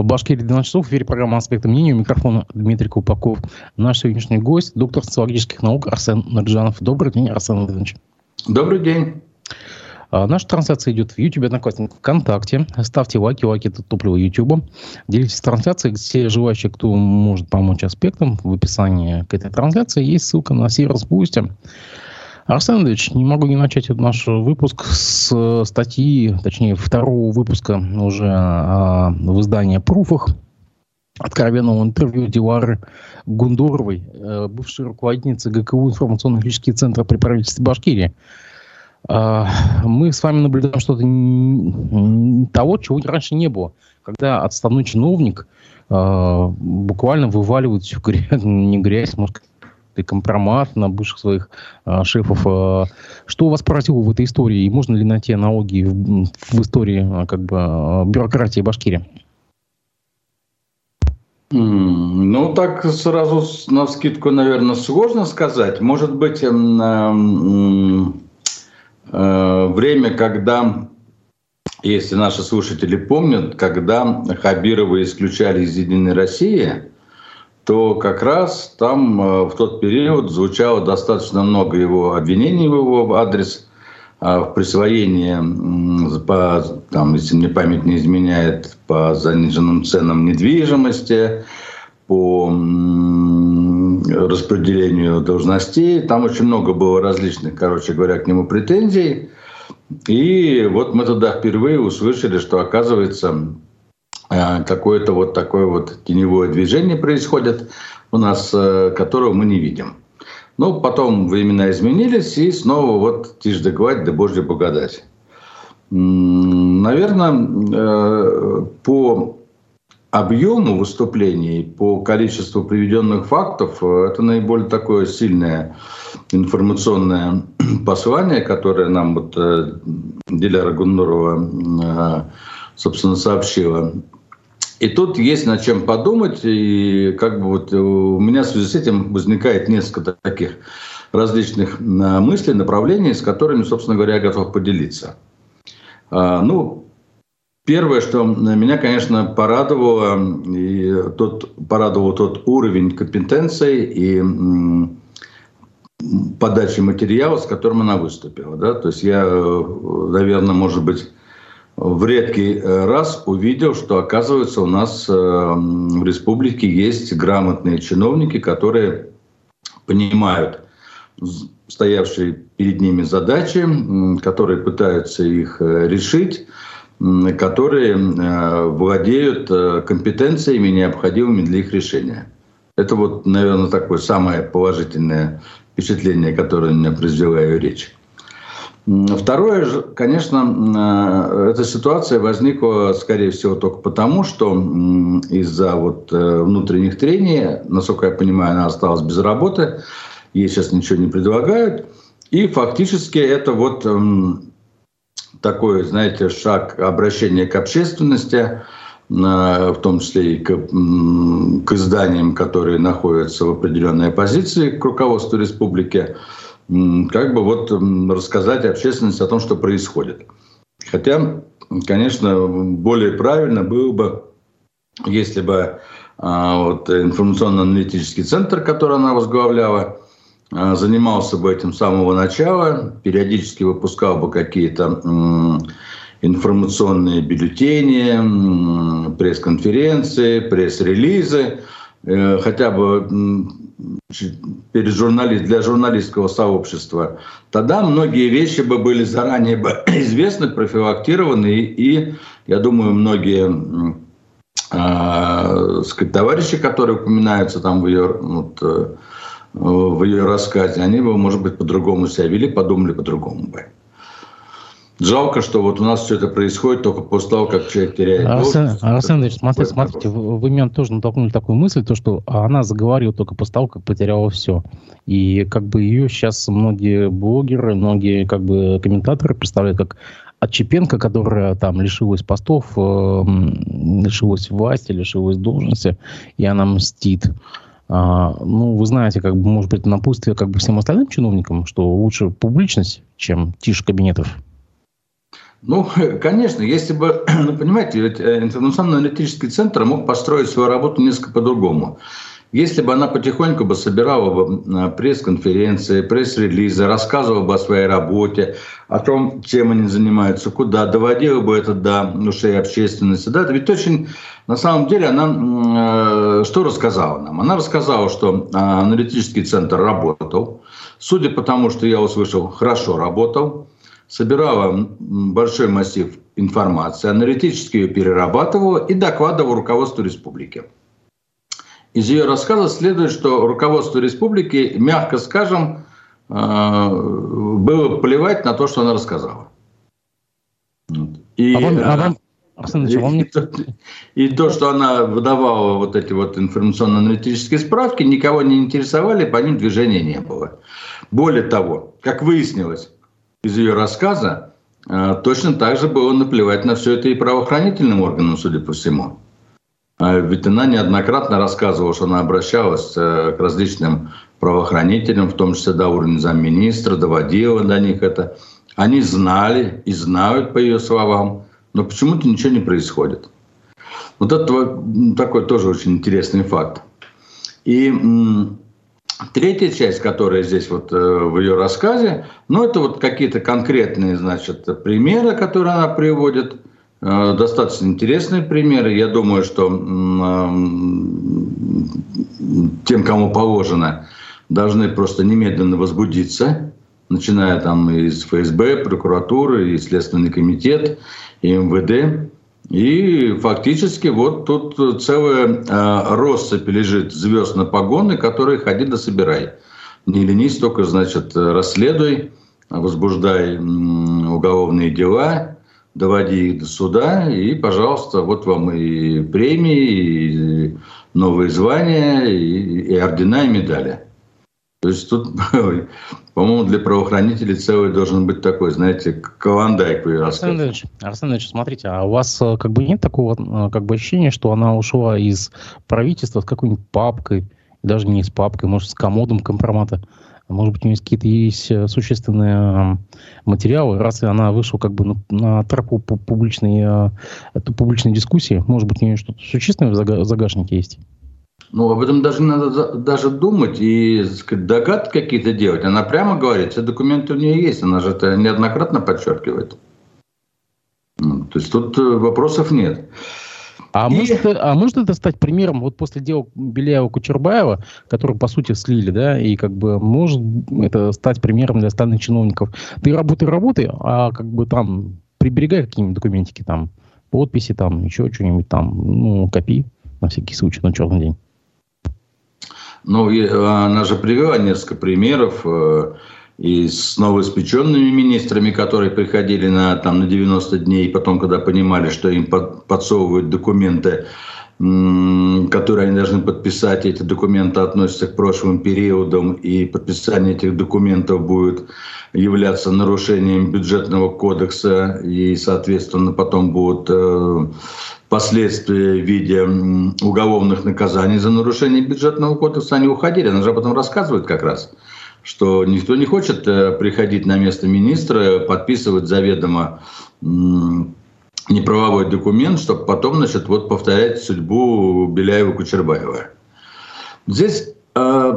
В Башкирии 12 часов в эфире программа «Аспекты мнения». У микрофона Дмитрий Купаков. Наш сегодняшний гость – доктор социологических наук Арсен Нарджанов. Добрый день, Арсен Владимирович. Добрый день. А, наша трансляция идет в YouTube, Одноклассник, ВКонтакте. Ставьте лайки, лайки – это топливо YouTube. Делитесь трансляцией. Все желающие, кто может помочь аспектам, в описании к этой трансляции есть ссылка на сервис Boosty. Арсен Андреевич, не могу не начать наш выпуск с статьи, точнее, второго выпуска уже а, в издании «Пруфах», откровенного интервью Дилары Гундоровой, э, бывшей руководительницы ГКУ информационно-технический центр при правительстве Башкирии. А, мы с вами наблюдаем что-то того, чего раньше не было. Когда отставной чиновник а, буквально вываливает всю грязь, не грязь, может, и компромат на бывших своих а, шефов. А, что вас поразило в этой истории? И можно ли найти аналогии в, в истории а, как бы, бюрократии Башкирии? Ну, так сразу на скидку, наверное, сложно сказать. Может быть, эм, э, время, когда, если наши слушатели помнят, когда Хабирова исключали из «Единой России», то как раз там э, в тот период звучало достаточно много его обвинений в его адрес а, в присвоении, по, там, если мне память не изменяет, по заниженным ценам недвижимости, по распределению должностей. Там очень много было различных, короче говоря, к нему претензий. И вот мы тогда впервые услышали, что, оказывается, какое-то вот такое вот теневое движение происходит у нас, э, которого мы не видим. Ну, потом времена изменились, и снова вот тишь да гладь, да божья благодать. Наверное, э, по объему выступлений, по количеству приведенных фактов, это наиболее такое сильное информационное послание, которое нам вот Диляра Гуннурова, собственно, сообщила. И тут есть над чем подумать, и как бы вот у меня в связи с этим возникает несколько таких различных а, мыслей, направлений, с которыми, собственно говоря, я готов поделиться. А, ну, первое, что меня, конечно, порадовало, и тот, порадовал тот уровень компетенции и подачи материала, с которым она выступила. Да? То есть я, наверное, может быть, в редкий э, раз увидел, что, оказывается, у нас э, в республике есть грамотные чиновники, которые понимают стоявшие перед ними задачи, которые пытаются их э, решить, которые владеют компетенциями, необходимыми для их решения. Это вот, наверное, такое самое положительное впечатление, которое у меня произвела ее речь. Второе, конечно, э, эта ситуация возникла, скорее всего, только потому, что из-за вот э, внутренних трений, насколько я понимаю, она осталась без работы, ей сейчас ничего не предлагают. И фактически это вот такой, знаете, шаг обращения к общественности, э, в том числе и к, к изданиям, которые находятся в определенной позиции к руководству республики, как бы вот рассказать общественности о том, что происходит. Хотя, конечно, более правильно было бы, если бы а, вот, информационно-аналитический центр, который она возглавляла, а, занимался бы этим с самого начала, периодически выпускал бы какие-то информационные бюллетени, пресс-конференции, пресс-релизы, э, хотя бы перед журналист, для журналистского сообщества, тогда многие вещи бы были заранее бы известны, профилактированы, и, и я думаю, многие э, товарищи, которые упоминаются там в ее, вот, э, в ее рассказе, они бы, может быть, по-другому себя вели, подумали по-другому бы. Жалко, что вот у нас все это происходит только после того, как человек теряет Арсен, должность. Арсен Ильич, смотрите, смотрите, вы, вы меня тоже натолкнули такую мысль, то, что она заговорила только после того, как потеряла все. И как бы ее сейчас многие блогеры, многие как бы комментаторы представляют как Отчепенко, которая там лишилась постов, э, лишилась власти, лишилась должности, и она мстит. А, ну, вы знаете, как бы, может быть, напутствие как бы всем остальным чиновникам, что лучше публичность, чем тише кабинетов. Ну, конечно, если бы, ну, понимаете, ведь э, информационно-аналитический центр мог построить свою работу несколько по-другому. Если бы она потихоньку бы собирала бы э, пресс-конференции, пресс-релизы, рассказывала бы о своей работе, о том, чем они занимаются, куда, доводила бы это до ушей общественности. Да, это ведь очень, на самом деле, она э, что рассказала нам? Она рассказала, что э, аналитический центр работал. Судя по тому, что я услышал, хорошо работал. Собирала большой массив информации, аналитически ее перерабатывала и докладывала руководству республики. Из ее рассказа следует, что руководство республики, мягко скажем, э, было плевать на то, что она рассказала. И, а вам, а вам, и, вам не... и то, что она выдавала вот эти вот информационно-аналитические справки, никого не интересовали, по ним движения не было. Более того, как выяснилось из ее рассказа, э, точно так же было наплевать на все это и правоохранительным органам, судя по всему. А ведь она неоднократно рассказывала, что она обращалась э, к различным правоохранителям, в том числе до уровня замминистра, доводила до них это. Они знали и знают, по ее словам, но почему-то ничего не происходит. Вот это такой тоже очень интересный факт. И третья часть, которая здесь вот э, в ее рассказе, ну это вот какие-то конкретные, значит, примеры, которые она приводит – Э, достаточно интересные примеры. Я думаю, что тем, кому положено, должны просто немедленно возбудиться, начиная там из ФСБ, прокуратуры, и Следственный комитет, и МВД. И фактически вот тут целая э, россыпь лежит звезд на погоны, которые ходи да собирай. Не ленись, только, значит, расследуй, возбуждай уголовные дела, доводи их до суда, и, пожалуйста, вот вам и премии, и новые звания, и, и ордена, и медали. То есть тут, по-моему, для правоохранителей целый должен быть такой, знаете, каландайк. Арсен Ильич, Арсен Ильич, смотрите, а у вас э, как бы нет такого э, как бы ощущения, что она ушла из правительства с какой-нибудь папкой, даже не с папкой, может, с комодом компромата, может быть, у нее какие-то есть э, существенные материалы, раз она вышла как бы на, на тропу публичной, публичной дискуссии, может быть, у нее что-то существенное в загашнике есть? Ну, об этом даже надо даже думать и сказать, догадки какие-то делать. Она прямо говорит, все документы у нее есть, она же это неоднократно подчеркивает. Ну, то есть тут э, вопросов нет. А, и... может, а может это стать примером вот после дела Беляева-Кучербаева, который, по сути, слили, да, и как бы может это стать примером для остальных чиновников. Ты работай, работай, а как бы там приберегай какие-нибудь документики, там, подписи, там, еще что-нибудь там, ну, копи на всякий случай, на черный день. Ну, она же привела несколько примеров э, и с новоиспеченными министрами, которые приходили на, там, на 90 дней, и потом, когда понимали, что им под, подсовывают документы, которые они должны подписать, эти документы относятся к прошлым периодам, и подписание этих документов будет являться нарушением бюджетного кодекса, и, соответственно, потом будут э, последствия в виде уголовных наказаний за нарушение бюджетного кодекса, они уходили. Она же об этом рассказывает как раз что никто не хочет э, приходить на место министра, подписывать заведомо неправовой документ, чтобы потом, значит, вот повторять судьбу Беляева-Кучербаева. Здесь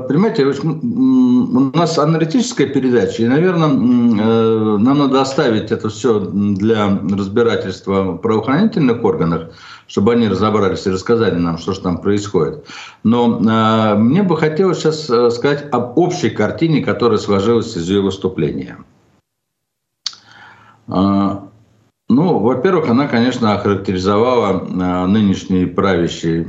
Понимаете, у нас аналитическая передача, и, наверное, э, нам надо оставить это все для разбирательства в правоохранительных органах, чтобы они разобрались и рассказали нам, что же там происходит. Но э, мне бы хотелось сейчас э, сказать об общей картине, которая сложилась из ее выступления. Э, ну, во-первых, она, конечно, охарактеризовала нынешний правящий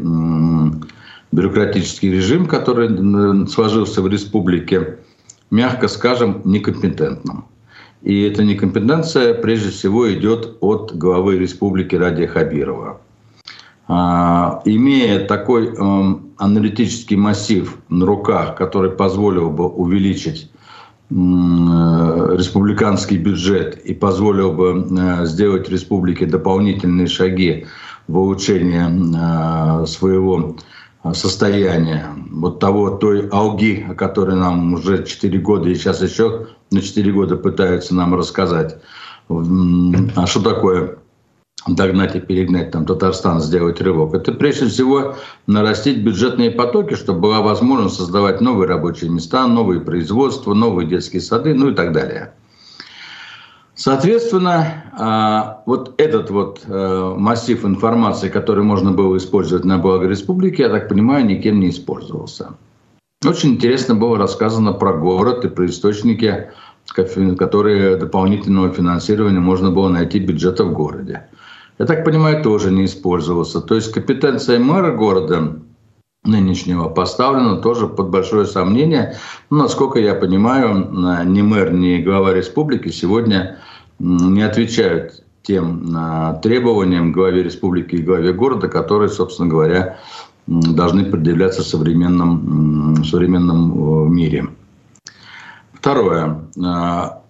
бюрократический режим, который сложился в республике, мягко скажем, некомпетентным. И эта некомпетенция прежде всего идет от главы республики Радия Хабирова. А, имея такой эм, аналитический массив на руках, который позволил бы увеличить э, республиканский бюджет и позволил бы э, сделать республике дополнительные шаги в улучшение э, своего состояния, вот того, той алги, о которой нам уже 4 года и сейчас еще на 4 года пытаются нам рассказать, А что такое догнать и перегнать там Татарстан, сделать рывок. Это прежде всего нарастить бюджетные потоки, чтобы была возможность создавать новые рабочие места, новые производства, новые детские сады, ну и так далее. Соответственно, а, вот этот вот э, массив информации, который можно было использовать на благо республики, я так понимаю, никем не использовался. Очень интересно было рассказано про город и про источники, которые дополнительного финансирования можно было найти бюджета в городе. Я так понимаю, тоже не использовался. То есть компетенция мэра города нынешнего поставлена тоже под большое сомнение. Ну, насколько я понимаю, ни мэр, ни глава республики сегодня не отвечают тем требованиям главе республики и главе города, которые, собственно говоря, должны предъявляться в современном, в современном э, мире. Второе. Э,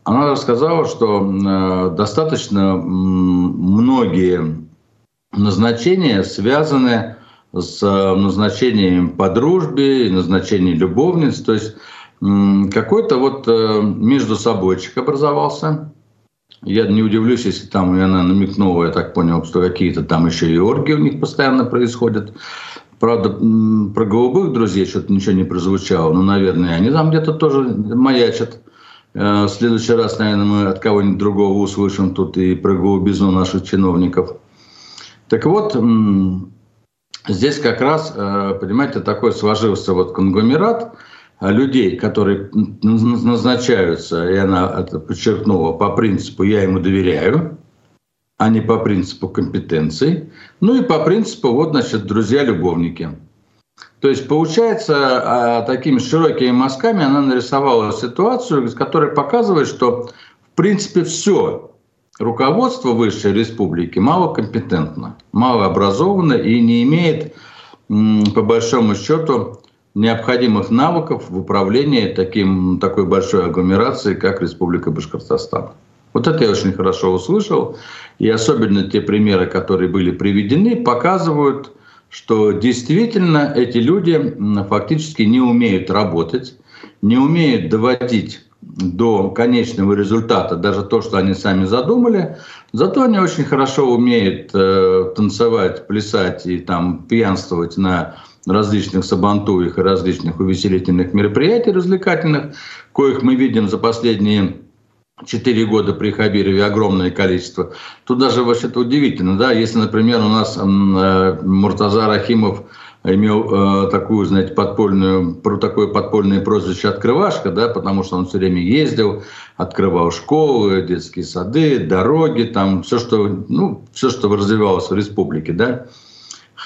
она рассказала, что э, достаточно многие назначения связаны с назначением по дружбе, назначением любовниц. То есть какой-то вот между собойчик образовался. Я не удивлюсь, если там она намекнула, я так понял, что какие-то там еще и оргии у них постоянно происходят. Правда, про голубых друзей что-то ничего не прозвучало. Ну, наверное, они там где-то тоже маячат. Э, в следующий раз, наверное, мы от кого-нибудь другого услышим тут и про голубизну наших чиновников. Так вот, здесь как раз, э, понимаете, такой сложился вот конгломерат – а людей, которые назначаются, и она это подчеркнула, по принципу «я ему доверяю», а не по принципу компетенции. Ну и по принципу, вот, значит, друзья-любовники. То есть, получается, а, такими широкими мазками она нарисовала ситуацию, которая показывает, что, в принципе, все руководство высшей республики малокомпетентно, малообразованно и не имеет, по большому счету, необходимых навыков в управлении таким, такой большой агломерацией, как Республика Башкортостан. Вот это я очень хорошо услышал. И особенно те примеры, которые были приведены, показывают, что действительно эти люди фактически не умеют работать, не умеют доводить до конечного результата даже то, что они сами задумали. Зато они очень хорошо умеют э, танцевать, плясать и там пьянствовать на различных сабантуях и различных увеселительных мероприятий развлекательных, коих мы видим за последние четыре года при Хабирове огромное количество. Тут даже вообще-то удивительно, да, если, например, у нас э, Муртаза Рахимов имел э, такую, знаете, подпольную, такое подпольное прозвище «открывашка», да, потому что он все время ездил, открывал школы, детские сады, дороги, там все, что, ну, все, что развивалось в республике, да.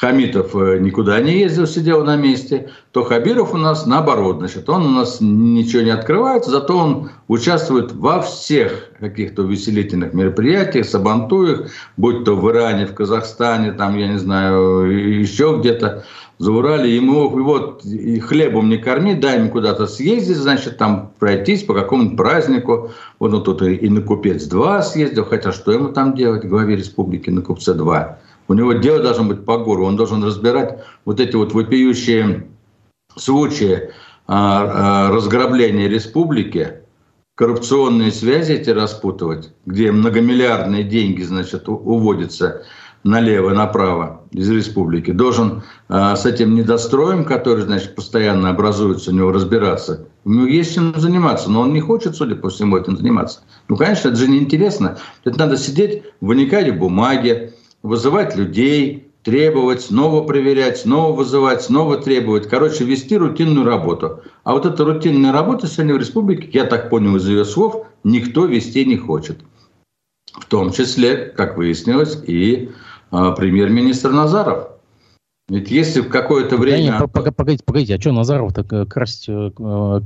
Хамитов э, никуда не ездил, сидел на месте, то Хабиров у нас наоборот. Значит, он у нас ничего не открывает, зато он участвует во всех каких-то увеселительных мероприятиях, сабантуях, будь то в Иране, в Казахстане, там, я не знаю, еще где-то за Урале. Ему вот и хлебом не корми, дай ему куда-то съездить, значит, там пройтись по какому-нибудь празднику. Вот он тут и на Купец-2 съездил, хотя что ему там делать, главе республики на Купце-2? У него дело должно быть по гору. Он должен разбирать вот эти вот вопиющие случаи а, а, разграбления республики, коррупционные связи эти распутывать, где многомиллиардные деньги, значит, уводятся налево, направо из республики, должен а, с этим недостроем, который, значит, постоянно образуется у него, разбираться. У него есть чем заниматься, но он не хочет, судя по всему, этим заниматься. Ну, конечно, это же неинтересно. Это надо сидеть, вникать в бумаги, вызывать людей, требовать, снова проверять, снова вызывать, снова требовать. Короче, вести рутинную работу. А вот эта рутинная работа сегодня в республике, я так понял из ее слов, никто вести не хочет. В том числе, как выяснилось, и э, премьер-министр Назаров. Ведь если в какое-то время... Да нет, погодите, погодите, а что Назаров так э, красить э, э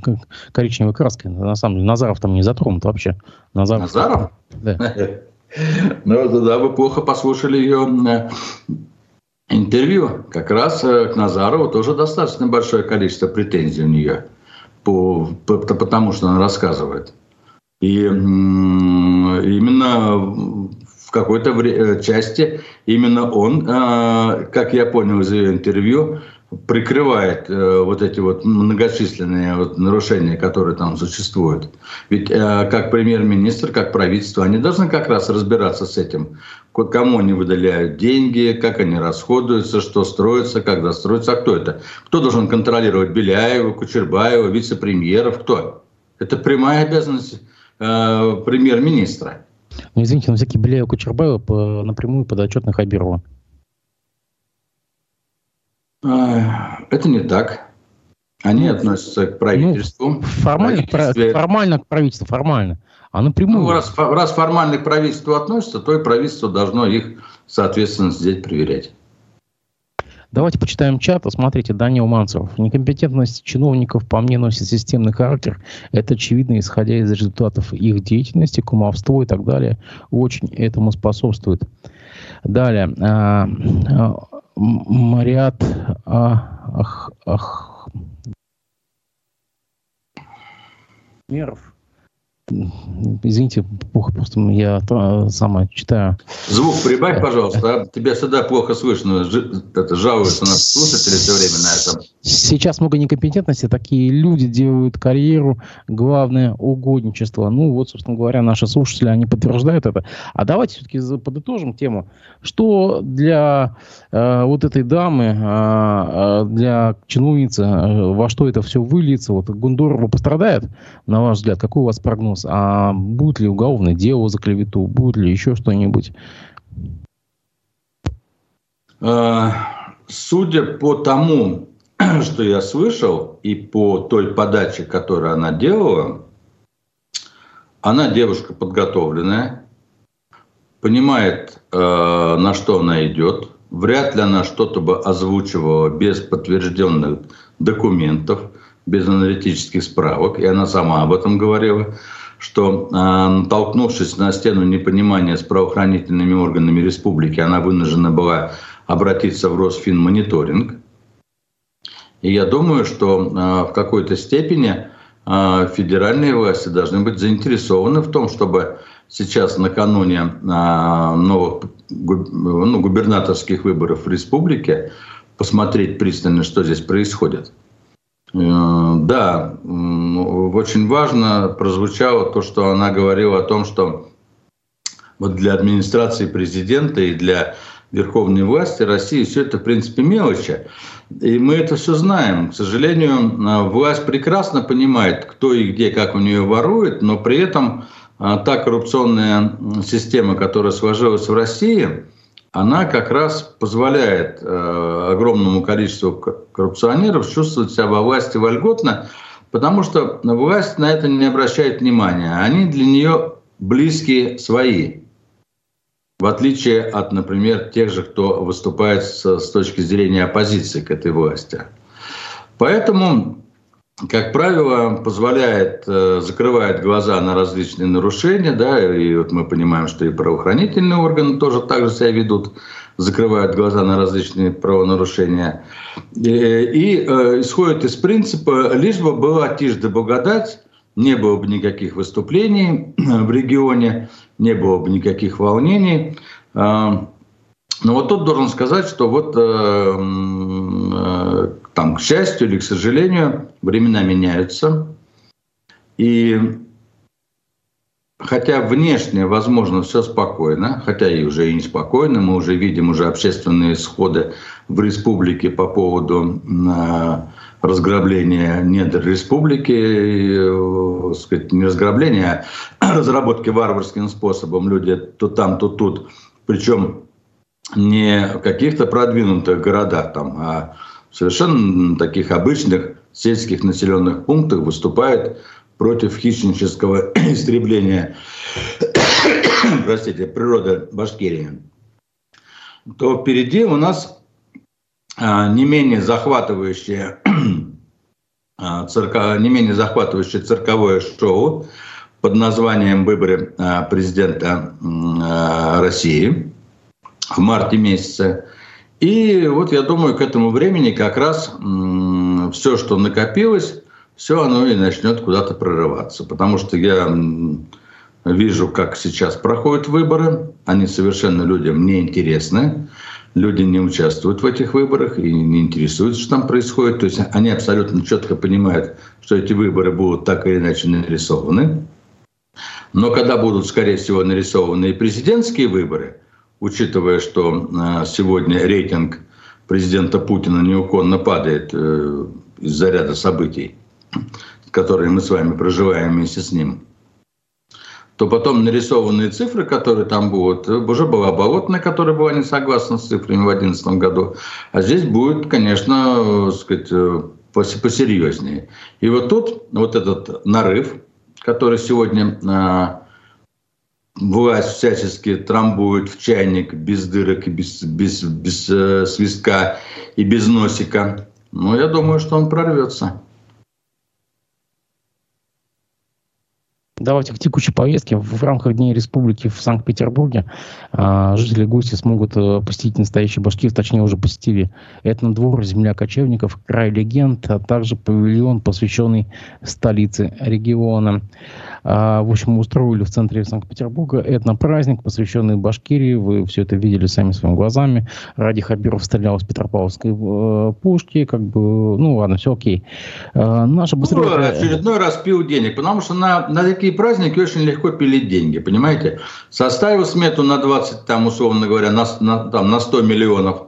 коричневой краской? На самом деле Назаров там не затронут вообще. Назаров? Назаров? Да. Но тогда вы плохо послушали ее э, интервью. Как раз э, к Назарову тоже достаточно большое количество претензий у нее, по, по, потому что она рассказывает. И именно в какой-то э, части именно он, как я понял из ее интервью, прикрывает э, вот эти вот многочисленные вот нарушения, которые там существуют. Ведь э, как премьер-министр, как правительство, они должны как раз разбираться с этим. Кому они выделяют деньги, как они расходуются, что строится, когда строится, а кто это? Кто должен контролировать Беляева, Кучербаева, вице-премьеров, кто? Это прямая обязанность э, премьер-министра. Ну, извините, но всякие Беляева, Кучербаева по, напрямую подотчетных Хабирова. А, это не так. Они ну, относятся к правительству. Ну, формально, Правительстве... формально к правительству, формально. А напрямую... Ну, раз, раз формально к правительству относятся, то и правительство должно их, соответственно, здесь проверять. Давайте почитаем чат. Смотрите, Данил Манцев. Некомпетентность чиновников, по мне, носит системный характер. Это очевидно, исходя из результатов их деятельности, кумовство и так далее. Очень этому способствует. Далее. А, а, Мариат ах, ах, Меров Извините, плохо, просто я самое читаю. Звук прибавь, пожалуйста. А? Тебя сюда плохо слышно. Ж, это жалуются нас слушатели все время на этом. Сейчас много некомпетентности. Такие люди делают карьеру. Главное угодничество. Ну вот, собственно говоря, наши слушатели, они подтверждают это. А давайте все-таки подытожим тему. Что для э, вот этой дамы, э, для чиновницы, э, во что это все выльется? Вот Гундорова пострадает, на ваш взгляд? Какой у вас прогноз? А будет ли уголовное дело за клевету, будет ли еще что-нибудь? А, судя по тому, что я слышал, и по той подаче, которую она делала, она девушка подготовленная, понимает, э, на что она идет. Вряд ли она что-то бы озвучивала без подтвержденных документов, без аналитических справок, и она сама об этом говорила что, а, натолкнувшись на стену непонимания с правоохранительными органами республики, она вынуждена была обратиться в Росфинмониторинг. И я думаю, что а, в какой-то степени а, федеральные власти должны быть заинтересованы в том, чтобы сейчас накануне новых ну, губернаторских выборов в республике посмотреть пристально, что здесь происходит. Э, да, очень важно прозвучало то, что она говорила о том, что вот для администрации президента и для верховной власти России все это, в принципе, мелочи. И мы это все знаем. К сожалению, э, власть прекрасно понимает, кто и где, как у нее ворует, но при этом э, та коррупционная система, которая сложилась в России, она как раз позволяет э, огромному количеству коррупционеров чувствовать себя во власти вольготно, потому что власть на это не обращает внимания. Они для нее близкие свои, в отличие от, например, тех же, кто выступает с, с точки зрения оппозиции к этой власти. Поэтому как правило, позволяет, э, закрывает глаза на различные нарушения, да, и вот мы понимаем, что и правоохранительные органы тоже так же себя ведут, закрывают глаза на различные правонарушения. И, и э, исходит из принципа, лишь бы была тишь да благодать, не было бы никаких выступлений в регионе, не было бы никаких волнений. Э, но вот тут должен сказать, что вот э, э, там, к счастью или к сожалению, времена меняются. И хотя внешне, возможно, все спокойно, хотя и уже и неспокойно, мы уже видим уже общественные сходы в республике по поводу э, разграбления недр республики, э, сказать, не разграбления, а разработки варварским способом. Люди то там, то тут. Причем не в каких-то продвинутых городах, там, а совершенно таких обычных сельских населенных пунктах выступает против хищнического истребления простите, природы Башкирии, то впереди у нас а, не менее захватывающее а, цирка, не менее захватывающее цирковое шоу под названием «Выборы а, президента России» в марте месяце – и вот я думаю, к этому времени как раз все, что накопилось, все оно и начнет куда-то прорываться. Потому что я вижу, как сейчас проходят выборы. Они совершенно людям не интересны. Люди не участвуют в этих выборах и не интересуются, что там происходит. То есть они абсолютно четко понимают, что эти выборы будут так или иначе нарисованы. Но когда будут, скорее всего, нарисованы и президентские выборы, учитывая, что э, сегодня рейтинг президента Путина неуклонно падает э, из-за ряда событий, которые мы с вами проживаем вместе с ним, то потом нарисованные цифры, которые там будут, уже была Болотная, которая была не согласна с цифрами в 2011 году, а здесь будет, конечно, э, сказать, э, посерьезнее. И вот тут вот этот нарыв, который сегодня власть всячески трамбует в чайник без дырок и без, без, без э, свистка и без носика, ну, я думаю, что он прорвется. Давайте к текущей повестке. В рамках Дней Республики в Санкт-Петербурге э, жители гости смогут э, посетить настоящий башкир, точнее уже посетили этнодвор, земля кочевников, край легенд, а также павильон, посвященный столице региона. В общем, устроили в центре Санкт-Петербурга этнопраздник, посвященный Башкирии. Вы все это видели сами своими глазами. Ради Хабиров стрелял с Петропавловской э, пушки. Как бы, ну ладно, все окей. А, наша быстрее... ну, очередной раз пил денег, потому что на, на такие праздники очень легко пилить деньги, понимаете? Составил смету на 20, там, условно говоря, на, на, там, на 100 миллионов.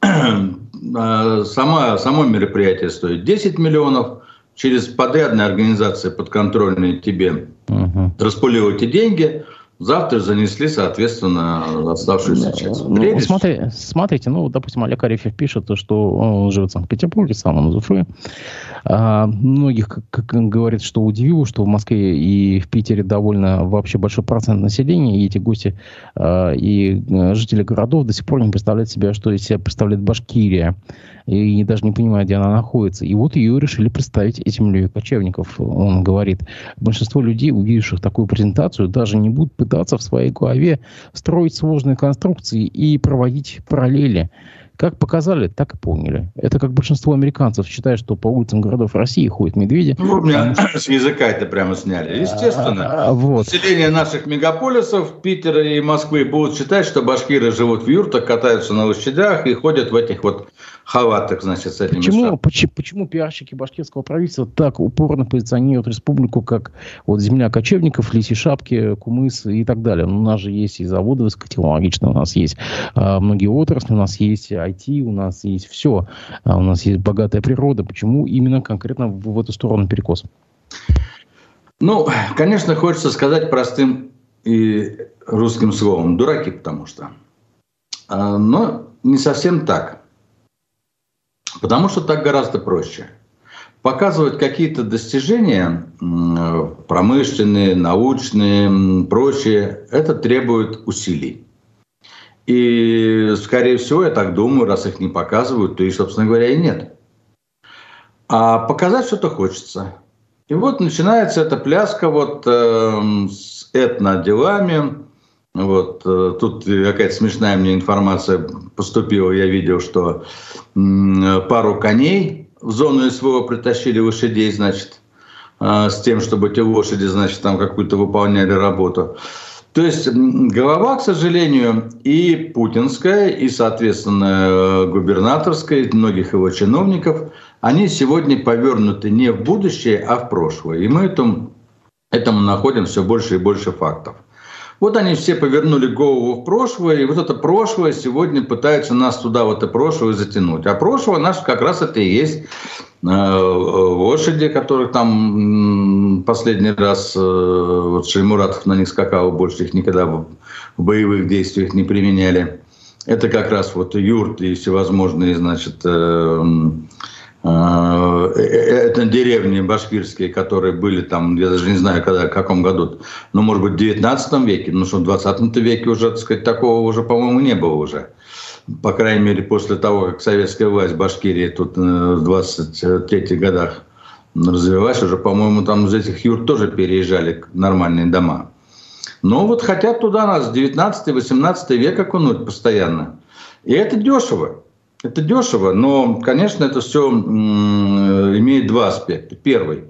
А, сама, само мероприятие стоит 10 миллионов через подрядные организации подконтрольные тебе угу. распыливать эти деньги, завтра занесли, соответственно, оставшуюся часть. Ну, смотри, смотрите, ну, допустим, Олег Арефьев пишет, что он живет в Санкт-Петербурге, сам он из Уфы. А, многих, как, как говорит, что удивило, что в Москве и в Питере довольно вообще большой процент населения, и эти гости а, и а, жители городов до сих пор не представляют себя, что из себя представляет Башкирия и даже не понимают, где она находится. И вот ее решили представить этим людям кочевников, он говорит. Большинство людей, увидевших такую презентацию, даже не будут пытаться в своей голове строить сложные конструкции и проводить параллели. Как показали, так и поняли. Это как большинство американцев считают, что по улицам городов России ходят медведи. Ну, у меня с языка это прямо сняли. Естественно. А, а, вот. Население наших мегаполисов, Питера и Москвы будут считать, что башкиры живут в юртах, катаются на лошадях и ходят в этих вот халатах, значит, с этими почему, почему, почему пиарщики башкирского правительства так упорно позиционируют республику как вот земля кочевников, лиси шапки, кумыс и так далее? Ну, у нас же есть и заводы высокотехнологичные, у нас есть а, многие отрасли, у нас есть IT, у нас есть все, а, у нас есть богатая природа. Почему именно конкретно в, в эту сторону перекос? Ну, конечно, хочется сказать простым и русским словом. Дураки, потому что. А, но не совсем так. Потому что так гораздо проще. Показывать какие-то достижения промышленные, научные, прочее, это требует усилий. И, скорее всего, я так думаю, раз их не показывают, то и, собственно говоря, и нет. А показать что-то хочется. И вот начинается эта пляска вот э, с этноделами, вот, э, тут какая-то смешная мне информация поступила. Я видел, что пару коней в зону СВО притащили лошадей, значит, э, с тем, чтобы эти лошади, значит, там какую-то выполняли работу. То есть голова, к сожалению, и путинская, и, соответственно, губернаторская, и многих его чиновников, они сегодня повернуты не в будущее, а в прошлое. И мы этому, этому находим все больше и больше фактов. Вот они все повернули голову в прошлое, и вот это прошлое сегодня пытаются нас туда, в это прошлое, затянуть. А прошлое наше как раз это и есть э, лошади, которых там последний раз э, вот Шеймуратов на них скакал, больше их никогда в боевых действиях не применяли. Это как раз вот юрты и всевозможные, значит, э, Э, э, это деревни башкирские, которые были там, я даже не знаю, когда, в каком году, ну, может быть, в 19 веке, ну, что в 20 веке уже, так сказать, такого уже, по-моему, не было уже. По крайней мере, после того, как советская власть Башкирии тут э, в 23-х годах развивалась, уже, по-моему, там из этих юрт тоже переезжали нормальные дома. Но вот хотят туда нас 19-18 век окунуть постоянно. И это дешево. Это дешево, но, конечно, это все имеет два аспекта. Первый,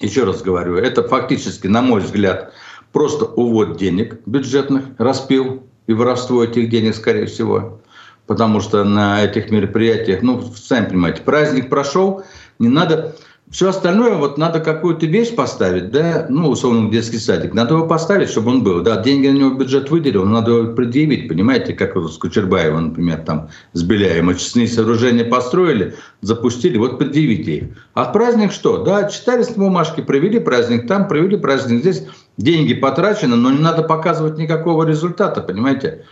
еще раз говорю, это фактически, на мой взгляд, просто увод денег бюджетных, распил и воровство этих денег, скорее всего. Потому что на этих мероприятиях, ну, сами понимаете, праздник прошел, не надо все остальное, вот надо какую-то вещь поставить, да, ну, условно, детский садик, надо его поставить, чтобы он был, да, деньги на него бюджет выделил, надо его предъявить, понимаете, как вот с Кучербаевым, например, там, с Беляем, очистные сооружения построили, запустили, вот предъявите их. А праздник что? Да, читали с бумажки, провели праздник там, провели праздник здесь, деньги потрачены, но не надо показывать никакого результата, понимаете,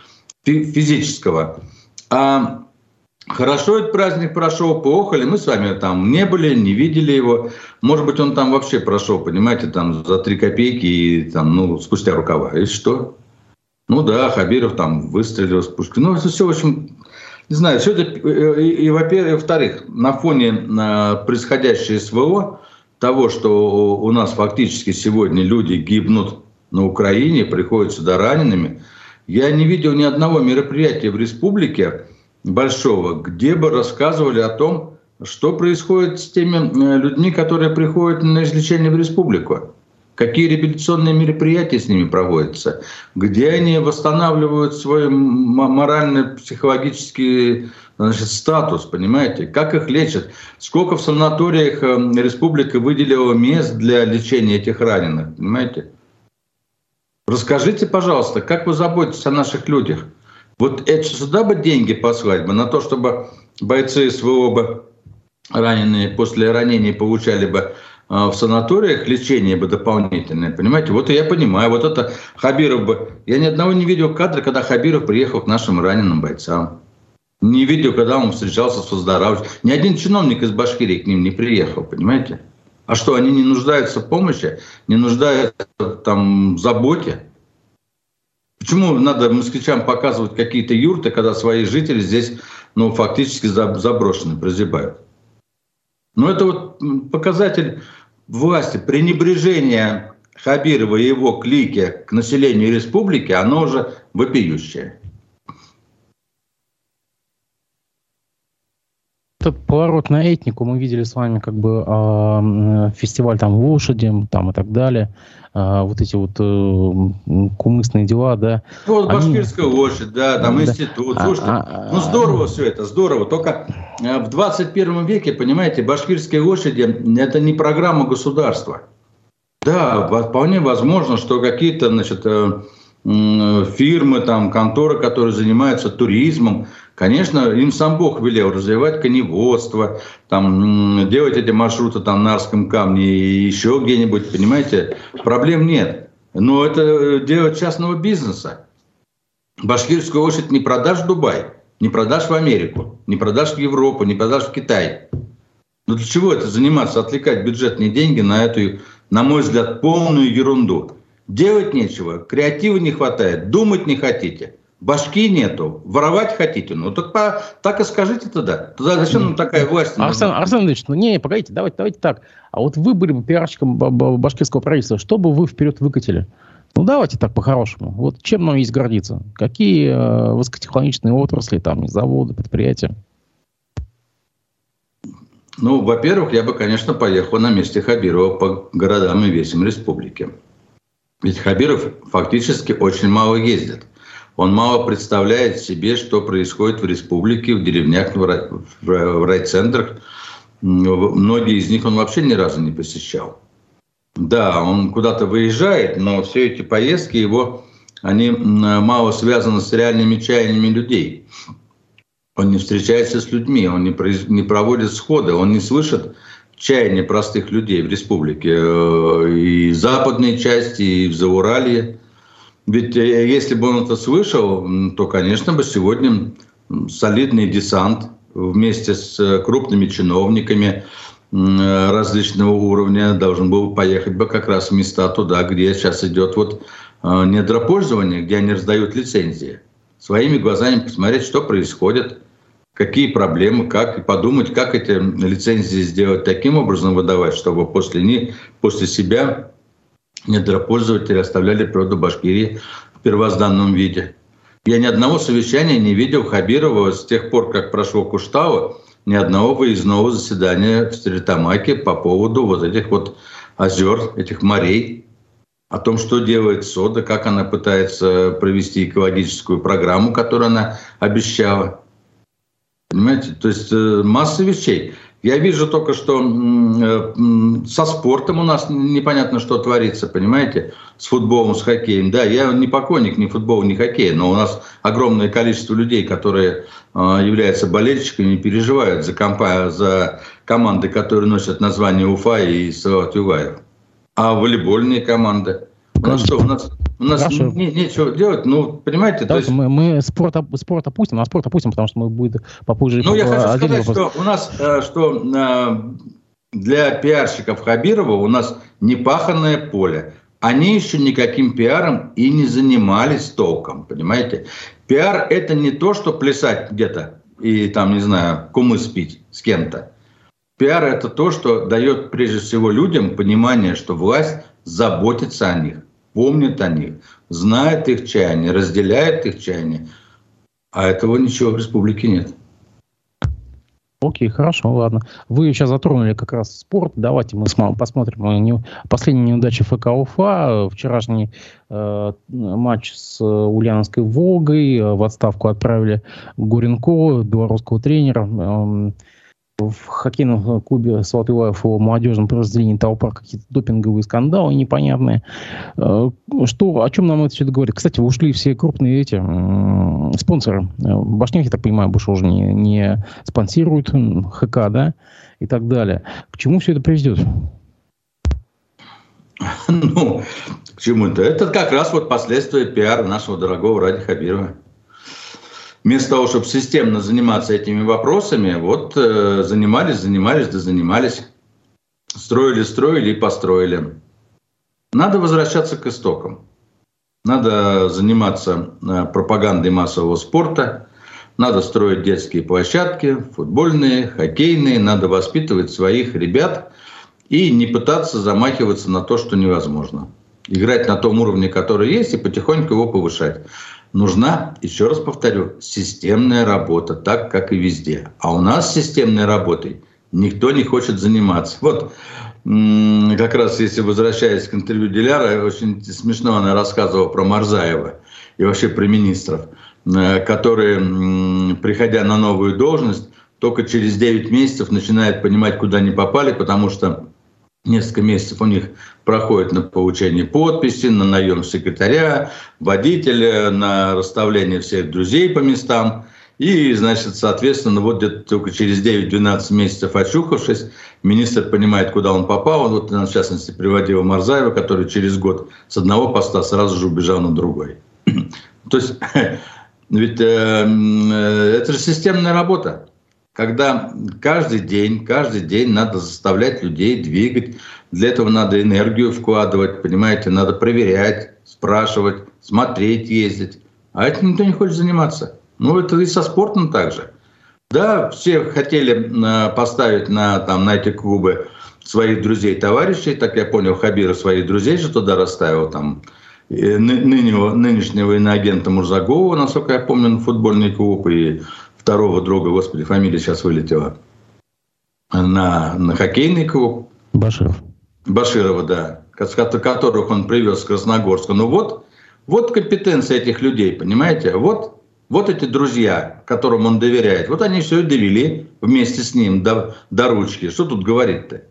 физического. А Хорошо этот праздник прошел, поохали, мы с вами там не были, не видели его. Может быть, он там вообще прошел, понимаете, там за три копейки и там, ну, спустя рукава. И что? Ну да, Хабиров там выстрелил с пушки. Ну, это все, в общем, не знаю, все это, э, и, и во-первых, во-вторых, на фоне на происходящего СВО, того, что у нас фактически сегодня люди гибнут на Украине, приходят сюда ранеными, я не видел ни одного мероприятия в республике, большого, где бы рассказывали о том, что происходит с теми э, людьми, которые приходят на излечение в республику. Какие реабилитационные мероприятия с ними проводятся, где они восстанавливают свой морально-психологический значит, статус, понимаете, как их лечат, сколько в санаториях э, республика выделила мест для лечения этих раненых, понимаете. Расскажите, пожалуйста, как вы заботитесь о наших людях? Вот это сюда бы деньги послать бы, на то, чтобы бойцы СВО бы раненые после ранений получали бы а, в санаториях лечение бы дополнительное, понимаете? Вот я понимаю, вот это Хабиров бы... Я ни одного не видел кадра, когда Хабиров приехал к нашим раненым бойцам. Не видел, когда он встречался с выздоравливающим. Ни один чиновник из Башкирии к ним не приехал, понимаете? А что, они не нуждаются в помощи, не нуждаются там, в заботе? Почему надо москвичам показывать какие-то юрты, когда свои жители здесь ну, фактически заброшены, прозябают? Ну, это вот показатель власти, пренебрежение Хабирова и его клики к населению республики, оно уже вопиющее. Этот поворот на этнику мы видели с вами как бы э, фестиваль там лошади там и так далее. Э, вот эти вот э, кумысные дела, да. Ну, вот они... башкирская лошадь, да, там да. институт. Слушайте, а, а, ну здорово все это, здорово. Только э, в 21 веке, понимаете, башкирские лошади – это не программа государства. Да, вполне возможно, что какие-то, значит, э, фирмы, там, конторы, которые занимаются туризмом, Конечно, им сам Бог велел развивать коневодство, там, делать эти маршруты там, на Арском камне и еще где-нибудь, понимаете, проблем нет. Но это дело частного бизнеса. Башкирскую лошадь не продашь в Дубай, не продашь в Америку, не продашь в Европу, не продашь в Китай. Ну для чего это заниматься, отвлекать бюджетные деньги на эту, на мой взгляд, полную ерунду? Делать нечего, креатива не хватает, думать не хотите – Башки нету. Воровать хотите? Ну, так, по, так и скажите тогда. Тогда зачем нам такая власть? Арсен, Арсен Ильич, ну не, погодите, давайте, давайте так. А вот вы были бы пиарщиком башкирского правительства, что бы вы вперед выкатили? Ну, давайте так по-хорошему. Вот чем нам есть гордиться? Какие э, высокотехнологичные отрасли, там, заводы, предприятия? Ну, во-первых, я бы, конечно, поехал на месте Хабирова по городам и весям республики. Ведь Хабиров фактически очень мало ездит. Он мало представляет себе, что происходит в республике, в деревнях, в райцентрах. Многие из них он вообще ни разу не посещал. Да, он куда-то выезжает, но все эти поездки его, они мало связаны с реальными чаяниями людей. Он не встречается с людьми, он не, произ... не проводит сходы, он не слышит чаяния простых людей в республике. Э, и западной части, и в Зауралье. Ведь э, если бы он это слышал, то, конечно, бы сегодня солидный десант вместе с э, крупными чиновниками э, различного уровня должен был поехать бы как раз в места туда, где сейчас идет вот недропользование, где они раздают лицензии. Своими глазами посмотреть, что происходит, какие проблемы, как, и подумать, как эти лицензии сделать таким образом выдавать, чтобы после, них, после себя недропользователи оставляли природу Башкирии в первозданном виде. Я ни одного совещания не видел Хабирова с тех пор, как прошло Куштау, ни одного выездного заседания в Стрельтамаке по поводу вот этих вот озер, этих морей. о том, что делает СОДА, как она пытается провести экологическую программу, которую она обещала. Понимаете? То есть э, масса вещей. Я вижу только, что э, со спортом у нас непонятно, что творится, понимаете? С футболом, с хоккеем. Да, я не поклонник ни футбола, ни хоккея, но у нас огромное количество людей, которые э, являются болельщиками и переживают за, компа- за команды, которые носят название Уфа и Салават Юлаев. А волейбольные команды? У нас что, у нас у нас не, нечего делать, ну, понимаете, да, то есть... Мы, мы спорт, спорт опустим, а спорт опустим, потому что мы будет попозже... Ну, я хочу сказать, вопрос. что у нас, э, что э, для пиарщиков Хабирова у нас непаханное поле. Они еще никаким пиаром и не занимались толком, понимаете? Пиар – это не то, что плясать где-то и там, не знаю, кумы спить с кем-то. Пиар – это то, что дает прежде всего людям понимание, что власть заботится о них помнит о них, знает их чаяние, разделяет их чаяние. А этого ничего в республике нет. Окей, хорошо, ладно. Вы сейчас затронули как раз спорт. Давайте мы посмотрим последние неудачи ФК Уфа. Вчерашний э, матч с Ульяновской Волгой. В отставку отправили Гуренко, белорусского тренера. Э, в хоккейном клубе Салатылаев в молодежном подразделении толпа какие-то допинговые скандалы непонятные. Э, что, о чем нам это все говорит? Кстати, ушли все крупные эти спонсоры. Э, Башняк, я так понимаю, больше уже не, не спонсируют ХК, да, и так далее. К чему все это приведет? Ну, к чему это? Это как раз вот последствия пиара нашего дорогого Ради Хабирова вместо того, чтобы системно заниматься этими вопросами, вот э, занимались, занимались, да занимались. Строили, строили и построили. Надо возвращаться к истокам. Надо заниматься э, пропагандой массового спорта. Надо строить детские площадки, футбольные, хоккейные. Надо воспитывать своих ребят и не пытаться замахиваться на то, что невозможно. Играть на том уровне, который есть, и потихоньку его повышать нужна, еще раз повторю, системная работа, так как и везде. А у нас системной работой никто не хочет заниматься. Вот как раз если возвращаясь к интервью Диляра, очень смешно она рассказывала про Марзаева и вообще про министров, э, которые, приходя на новую должность, только через 9 месяцев начинают понимать, куда они попали, потому что несколько месяцев у них проходит на получение подписи, на наем секретаря, водителя, на расставление всех друзей по местам. И, значит, соответственно, вот где-то только через 9-12 месяцев очухавшись, министр понимает, куда он попал. Вот, в частности, приводил Марзаева, который через год с одного поста сразу же убежал на другой. То есть, ведь э, э, это же системная работа когда каждый день, каждый день надо заставлять людей двигать. Для этого надо энергию вкладывать, понимаете, надо проверять, спрашивать, смотреть, ездить. А этим никто не хочет заниматься. Ну, это и со спортом также. Да, все хотели а, поставить на, там, на эти клубы своих друзей, товарищей. Так я понял, Хабира своих друзей же туда расставил. Там, нынешнего, нынешнего иноагента Мурзагова, насколько я помню, на футбольный клуб. И второго друга, господи, фамилия сейчас вылетела, на, на хоккейный клуб. Баширов. Баширова, да, которых он привез с Красногорска. Ну вот, вот компетенция этих людей, понимаете? Вот, вот эти друзья, которым он доверяет, вот они все и довели вместе с ним до, до ручки. Что тут говорить-то?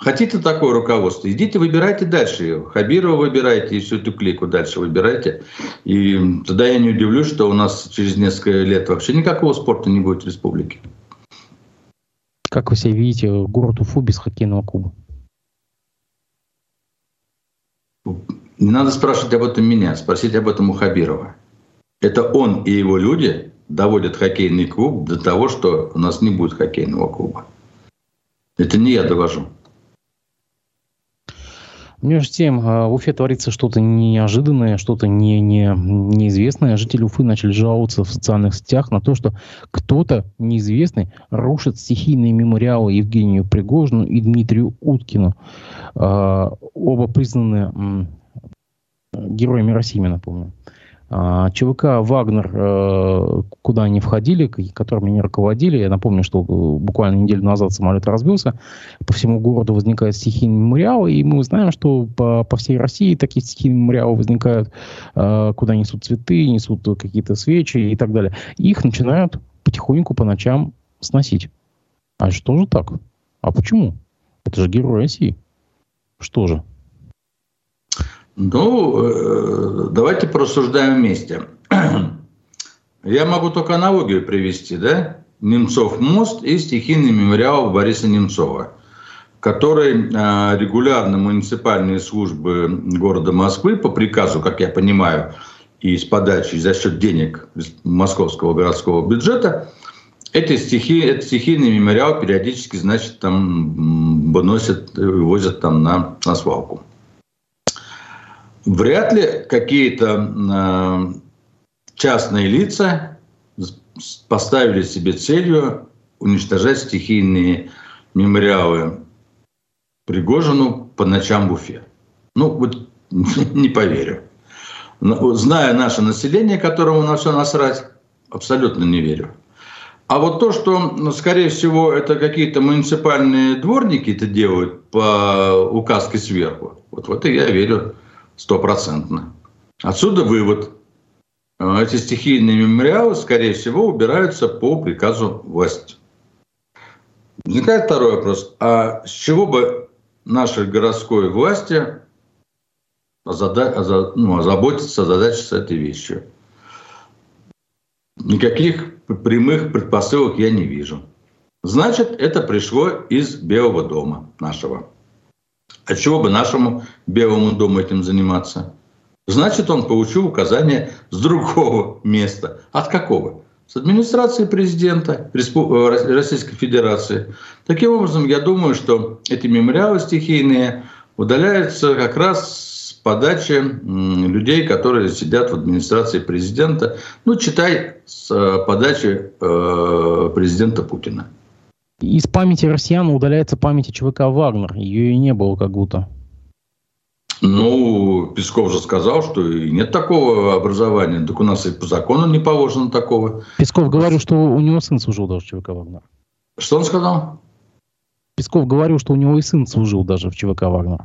Хотите такое руководство, идите, выбирайте дальше. Хабирова выбирайте и всю эту клику дальше выбирайте. И тогда я не удивлюсь, что у нас через несколько лет вообще никакого спорта не будет в республике. Как вы себе видите город Уфу без хоккейного клуба? Не надо спрашивать об этом меня, спросите об этом у Хабирова. Это он и его люди доводят хоккейный клуб до того, что у нас не будет хоккейного клуба. Это не я довожу. Между тем, а, в Уфе творится что-то неожиданное, что-то не, не, неизвестное. Жители Уфы начали жаловаться в социальных сетях на то, что кто-то неизвестный рушит стихийные мемориалы Евгению Пригожину и Дмитрию Уткину. Оба признаны героями России, напомню. ЧВК «Вагнер», э, куда они входили, которыми они руководили, я напомню, что э, буквально неделю назад самолет разбился, по всему городу возникают стихийные мемориалы, и мы знаем, что по, по всей России такие стихийные мемориалы возникают, э, куда несут цветы, несут какие-то свечи и так далее. Их начинают потихоньку по ночам сносить. А что же так? А почему? Это же герой России. Что же? Ну, э, давайте порассуждаем вместе. Я могу только аналогию привести, да? Немцов мост и стихийный мемориал Бориса Немцова, который э, регулярно муниципальные службы города Москвы по приказу, как я понимаю, и с подачи за счет денег московского городского бюджета, эти стихи, этот стихийный мемориал периодически, значит, там выносят, вывозят там на, на свалку. Вряд ли какие-то э, частные лица поставили себе целью уничтожать стихийные мемориалы Пригожину по ночам в Уфе. Ну, вот не поверю. Зная наше население, которому на все насрать, абсолютно не верю. А вот то, что, ну, скорее всего, это какие-то муниципальные дворники это делают по указке сверху, вот в это я верю стопроцентно. Отсюда вывод. Эти стихийные мемориалы, скорее всего, убираются по приказу власти. Возникает второй вопрос. А с чего бы нашей городской власти ну, озаботиться, озадачиться этой вещью? Никаких прямых предпосылок я не вижу. Значит, это пришло из Белого дома нашего. А чего бы нашему Белому дому этим заниматься? Значит, он получил указание с другого места. От какого? С администрации президента э, Российской Федерации. Таким образом, я думаю, что эти мемориалы стихийные удаляются как раз с подачи людей, которые сидят в администрации президента. Ну, читай, с э, подачи э, президента Путина. Из памяти россиян удаляется память ЧВК «Вагнер». Ее и не было как будто. Ну, Песков же сказал, что и нет такого образования. Так у нас и по закону не положено такого. Песков говорил, что у него сын служил даже в ЧВК «Вагнер». Что он сказал? Песков говорил, что у него и сын служил даже в ЧВК «Вагнер».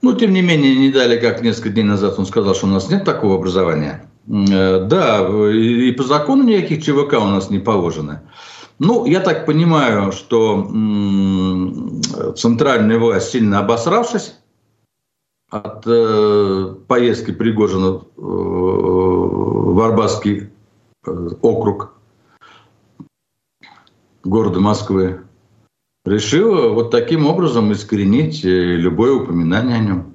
Ну, тем не менее, не дали, как несколько дней назад он сказал, что у нас нет такого образования. Э, да, и по закону никаких ЧВК у нас не положено. Ну, я так понимаю, что центральная власть, сильно обосравшись от э, поездки Пригожина э, в Арбатский э, округ города Москвы, решила вот таким образом искоренить э, любое упоминание о нем.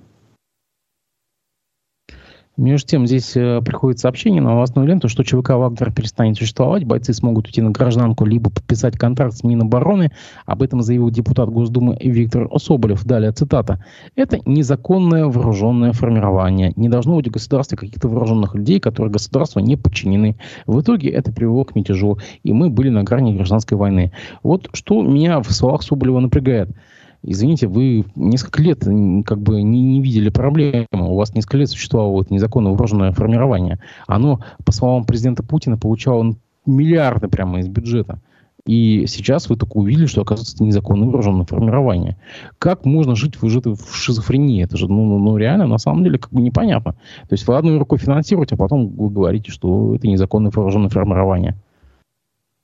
Между тем, здесь э, приходит сообщение на новостную ленту, что ЧВК «Вагнер» перестанет существовать, бойцы смогут уйти на гражданку, либо подписать контракт с Минобороны. Об этом заявил депутат Госдумы Виктор Соболев. Далее цитата. «Это незаконное вооруженное формирование. Не должно быть в государстве каких-то вооруженных людей, которые государству не подчинены. В итоге это привело к мятежу, и мы были на грани гражданской войны». Вот что меня в словах Соболева напрягает – извините, вы несколько лет как бы не, не видели проблемы. У вас несколько лет существовало вот незаконно вооруженное формирование. Оно, по словам президента Путина, получало миллиарды прямо из бюджета. И сейчас вы только увидели, что, оказывается, это незаконно вооруженное формирование. Как можно жить в, в шизофрении? Это же, ну, ну, ну, реально, на самом деле, как бы непонятно. То есть вы одной рукой финансируете, а потом вы говорите, что это незаконное вооруженное формирование.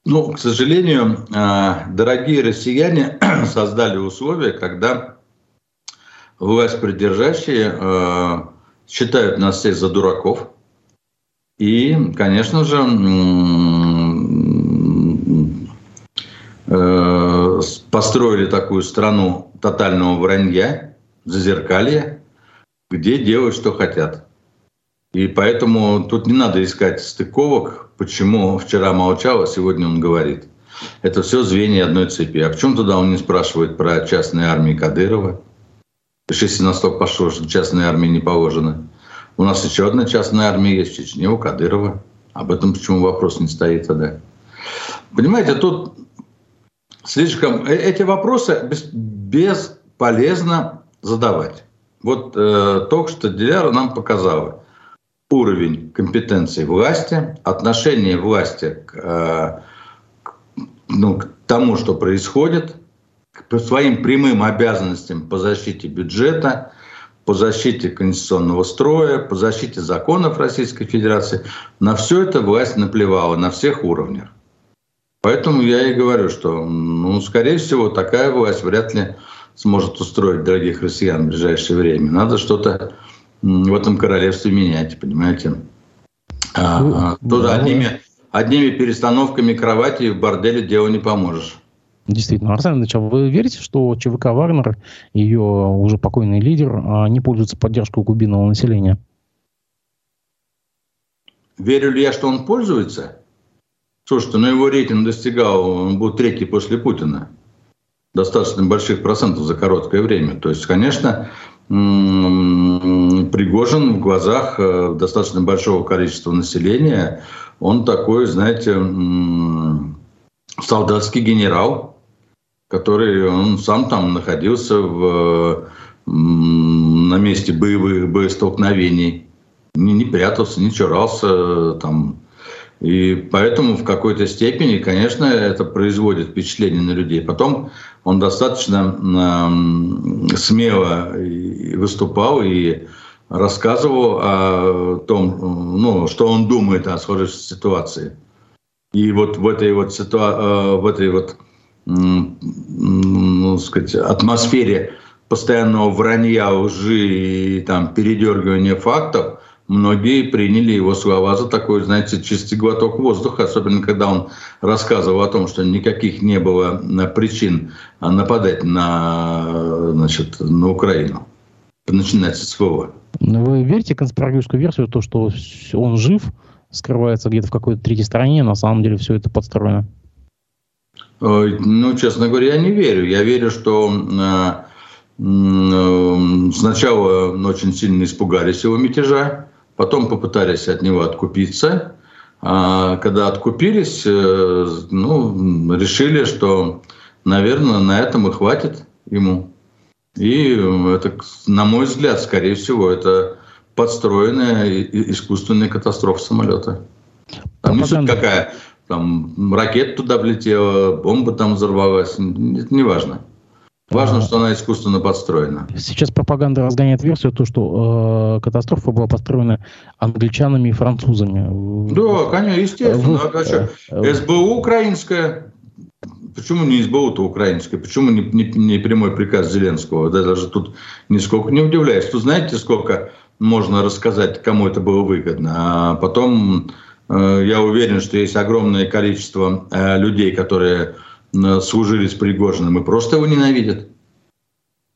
Ну, к сожалению, а, дорогие россияне создали условия, когда власть придержащие а, считают нас всех за дураков. И, конечно же, э, построили такую страну тотального вранья, зазеркалья, где делают, что хотят. И поэтому тут не надо искать стыковок, почему вчера молчал, а сегодня он говорит. Это все звенья одной цепи. А в чем тогда он не спрашивает про частные армии Кадырова? Если на сток пошел, что частной армии не положено. У нас еще одна частная армия есть в Чечне, у Кадырова. Об этом почему вопрос не стоит тогда? Понимаете, тут слишком... Э, эти вопросы бесполезно задавать. Вот э, только что Диляра нам показала. уровень компетенции власти, отношение власти к, э, ну, к тому, что происходит, к своим прямым обязанностям по защите бюджета, по защите конституционного строя, по защите законов Российской Федерации. На все это власть наплевала на всех уровнях. Поэтому я и говорю, что, ну, скорее всего, такая власть вряд ли сможет устроить дорогих россиян в ближайшее время. Надо что-то в этом королевстве менять, понимаете? А, ну, а, тут да, одними, одними перестановками кровати в борделе дело не поможешь. Действительно, Арсен Ильич, а вы верите, что ЧВК «Вагнер», ее уже покойный лидер, не пользуется поддержкой глубинного населения? Верю ли я, что он пользуется? Слушайте, ну его рейтинг достигал, он был третий после Путина. Достаточно больших процентов за короткое время. То есть, конечно, Пригожин в глазах э, достаточно большого количества населения, он такой, знаете, солдатский генерал, который он сам там находился в, на месте боевых боестолкновений, не, не прятался, не чурался там. И поэтому в какой-то степени, конечно, это производит впечатление на людей. Потом он достаточно э, смело выступал и рассказывал о том, ну, что он думает о сложившейся ситуации. И вот в этой вот, ситуа- в этой вот ну, сказать, атмосфере постоянного вранья, лжи и там, передергивания фактов, многие приняли его слова за такой, знаете, чистый глоток воздуха, особенно когда он рассказывал о том, что никаких не было э, причин нападать на, значит, на Украину. Начинать с СВО. Ну, вы верите в конспиративную версию, то, что он жив, скрывается где-то в какой-то третьей стране, на самом деле все это подстроено? Ну, честно говоря, я не верю. Я верю, что э, э, сначала очень сильно испугались его мятежа, потом попытались от него откупиться. А когда откупились, э, ну, решили, что, наверное, на этом и хватит ему. И это, на мой взгляд, скорее всего, это подстроенная искусственная катастрофа самолета. Там не суть какая. Там ракета туда влетела, бомба там взорвалась. Это не важно. Важно, что она искусственно подстроена. Сейчас пропаганда разгоняет версию, то, что э, катастрофа была построена англичанами и французами. Да, конечно, естественно. Вы, а что? Э, СБУ украинская. Почему не СБУ-то украинская? Почему не, не, не прямой приказ Зеленского? Да, даже тут нисколько не удивляюсь. Тут знаете, сколько можно рассказать, кому это было выгодно. А потом э, я уверен, что есть огромное количество э, людей, которые служили с Пригожиным и просто его ненавидят.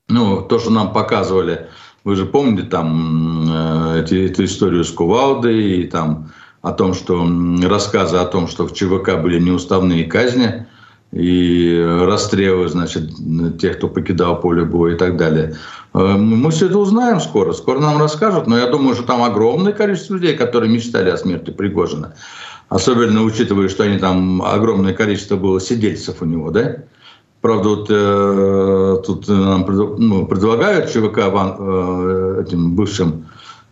Ну, то, что нам показывали, вы же помните там э, эти, эту историю с Кувалдой и там о том, что рассказы о том, что в ЧВК были неуставные казни и расстрелы, значит, тех, кто покидал поле боя и так далее. Э, мы все это узнаем скоро, скоро нам расскажут, но я думаю, что там огромное количество людей, которые мечтали о смерти Пригожина. Особенно учитывая, что они там огромное количество было сидельцев у него, да? Правда, вот, э, тут нам ну, предлагают ЧВК э, этим бывшим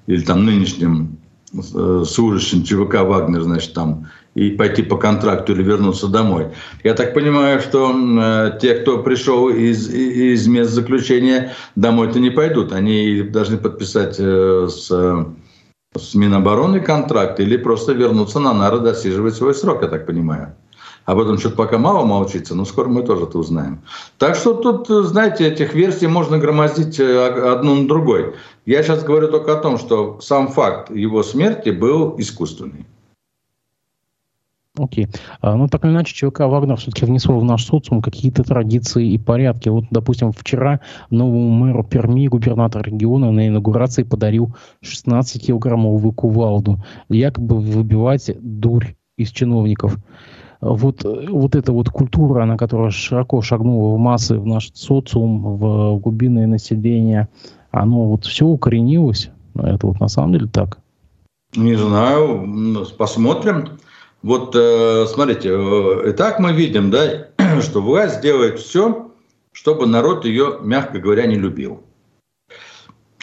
или там нынешним э, служащим ЧВК Вагнер, значит, там и пойти по контракту или вернуться домой. Я так понимаю, что э, те, кто пришел из, из мест заключения, домой-то не пойдут. Они должны подписать э, с с Минобороны контракт или просто вернуться на нары, досиживать свой срок, я так понимаю. Об этом что-то пока мало молчится, но скоро мы тоже это узнаем. Так что тут, знаете, этих версий можно громоздить э, одну на другой. Я сейчас говорю только о том, что сам факт его смерти был искусственный. Окей. А, ну, так или иначе, ЧВК Вагнер все-таки внесло в наш социум какие-то традиции и порядки. Вот, допустим, вчера новому мэру Перми, губернатор региона, на инаугурации подарил 16-килограммовую кувалду. Якобы выбивать дурь из чиновников. Вот, вот эта вот культура, она которая широко шагнула в массы, в наш социум, в глубинное население, оно вот все укоренилось. Это вот на самом деле так? Не знаю, посмотрим. Вот э, смотрите, э, и так мы видим, да, что власть делает все, чтобы народ ее, мягко говоря, не любил.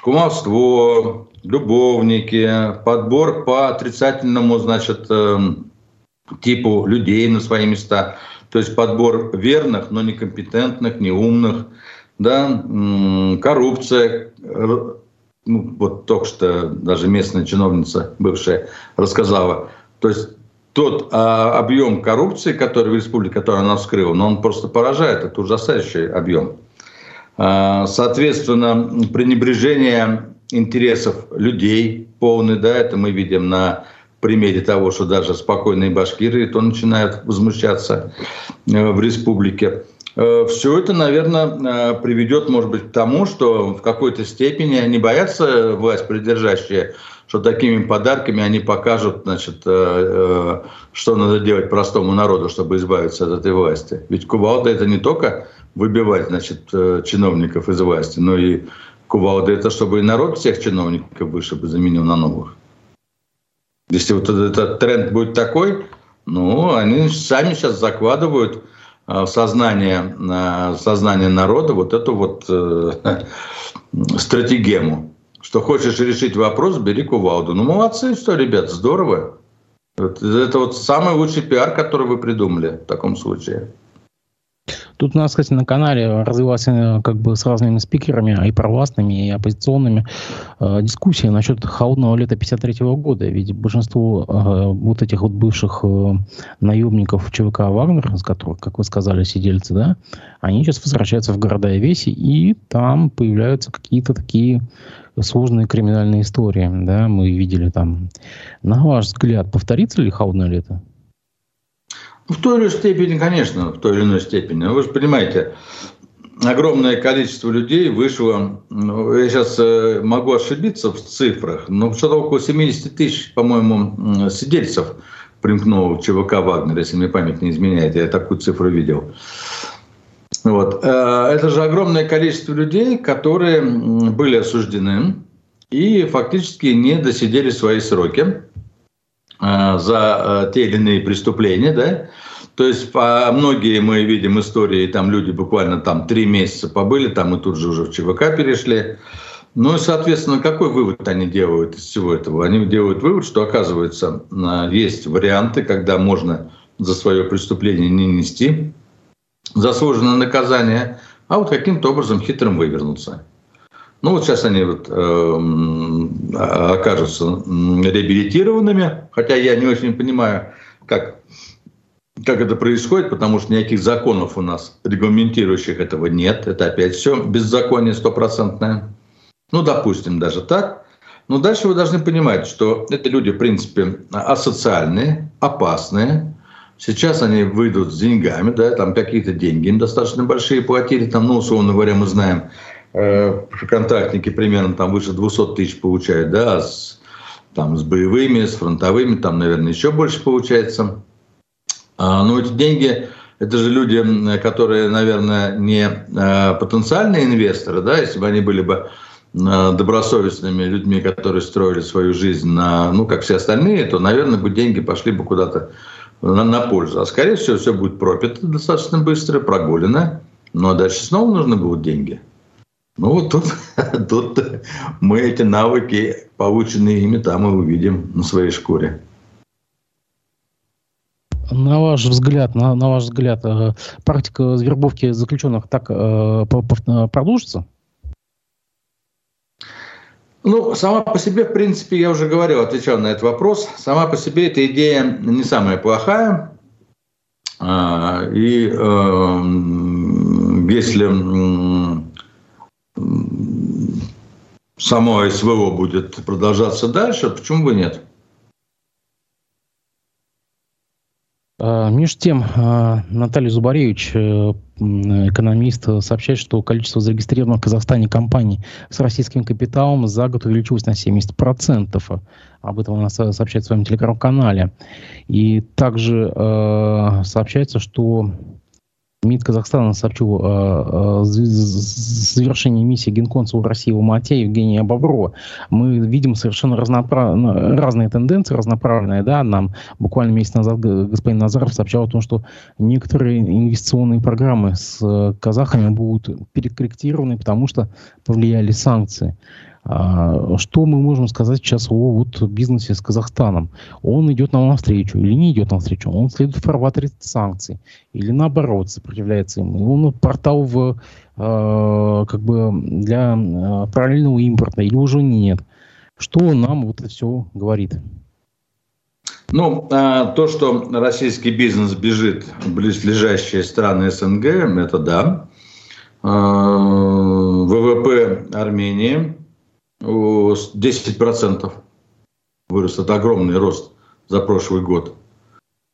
кумовство, любовники, подбор по отрицательному, значит, эм, типу людей на свои места. То есть подбор верных, но некомпетентных, неумных, да, коррупция, ну, вот только что даже местная чиновница бывшая рассказала. То есть тот а, объем коррупции, который в республике, который она вскрыла, но он просто поражает, это ужасающий объем. А, соответственно, пренебрежение интересов людей полный, да, это мы видим на примере того, что даже спокойные башкиры то начинают возмущаться э, в республике. Э, Все это, наверное, э, приведет, может быть, к тому, что в какой-то степени не боятся власть придержащие, что такими подарками они покажут, значит, что надо делать простому народу, чтобы избавиться от этой власти. Ведь кувалда это не только выбивать, значит, чиновников из власти, но и кувалда это чтобы и народ всех чиновников вышиб и заменил на новых. Если вот этот тренд будет такой, ну, они сами сейчас закладывают в сознание, в сознание народа вот эту вот э, стратегему. Что хочешь решить вопрос, бери кувалду. Ну, молодцы, что, ребят, здорово. Это, вот самый лучший пиар, который вы придумали в таком случае. Тут у нас, кстати, на канале развилась э, как бы с разными спикерами, и провластными, и оппозиционными, э, дискуссия насчет холодного лета 53 года. Ведь большинство э, вот этих вот бывших э, наемников ЧВК «Вагнер», с которых, как вы сказали, сидельцы, да, они сейчас возвращаются в города и веси, и там появляются какие-то такие сложные криминальные истории, да, мы видели там. На ваш взгляд, повторится ли холодное лето? В той или иной степени, конечно, в той или иной степени. Вы же понимаете, огромное количество людей вышло, ну, я сейчас э, могу ошибиться в цифрах, но что-то около 70 тысяч, по-моему, сидельцев примкнуло в ЧВК «Вагнер», если мне память не изменяет, я такую цифру видел. Вот. Э, это же огромное количество людей, которые были осуждены и фактически не досидели свои сроки. Э, за э, те или иные преступления, да, то есть по многие мы видим истории, там люди буквально там три месяца побыли, там и тут же уже в ЧВК перешли. Ну и, соответственно, какой вывод они делают из всего этого? Они делают вывод, что, оказывается, э, есть варианты, когда можно за свое преступление не нести заслуженное наказание, а вот каким-то образом хитрым вывернуться. Ну вот сейчас они вот, э, окажутся реабилитированными, хотя я не очень понимаю, как, как это происходит, потому что никаких законов у нас, регламентирующих этого нет. Это опять все беззаконие стопроцентное. Ну, допустим, даже так. Но дальше вы должны понимать, что это люди, в принципе, асоциальные, опасные. Сейчас они выйдут с деньгами, да, там какие-то деньги им достаточно большие платили, там, ну, условно говоря, мы знаем, Э, контрактники примерно там выше 200 тысяч получают, да, с, там с боевыми, с фронтовыми, там, наверное, еще больше получается. А, но эти деньги, это же люди, которые, наверное, не а, потенциальные инвесторы, да, если бы они были бы а, добросовестными людьми, которые строили свою жизнь на, ну, как все остальные, то, наверное, бы деньги пошли бы куда-то на, на пользу. А скорее всего, все будет пропито достаточно быстро, прогулено. А дальше снова нужны будут деньги. Ну, вот тут, тут мы эти навыки, полученные ими, там и увидим на своей шкуре. На ваш взгляд, на, на ваш взгляд, э, практика вербовки заключенных так э, продолжится? Ну, сама по себе, в принципе, я уже говорил, отвечал на этот вопрос. Сама по себе эта идея не самая плохая. А, и э, если само СВО будет продолжаться дальше, почему бы нет? А, между тем, а, Наталья Зубаревич, э, экономист, сообщает, что количество зарегистрированных в Казахстане компаний с российским капиталом за год увеличилось на 70%. Об этом она сообщает в своем телеграм-канале. И также э, сообщается, что МИД Казахстана сообщил о, о завершении миссии генконсула России в Алмате Евгения Боброва. Мы видим совершенно разноправ... разные тенденции, разноправленные. Да? Нам буквально месяц назад господин Назаров сообщал о том, что некоторые инвестиционные программы с казахами будут перекорректированы, потому что повлияли санкции. А, что мы можем сказать сейчас о вот бизнесе с Казахстаном? Он идет нам навстречу или не идет навстречу? Он следует в фарватере санкций или наоборот сопротивляется им? Он портал в, э, как бы для э, параллельного импорта или уже нет? Что нам вот это все говорит? Ну, а, то, что российский бизнес бежит в близлежащие страны СНГ, это да. А, ВВП Армении 10% вырос. Это огромный рост за прошлый год.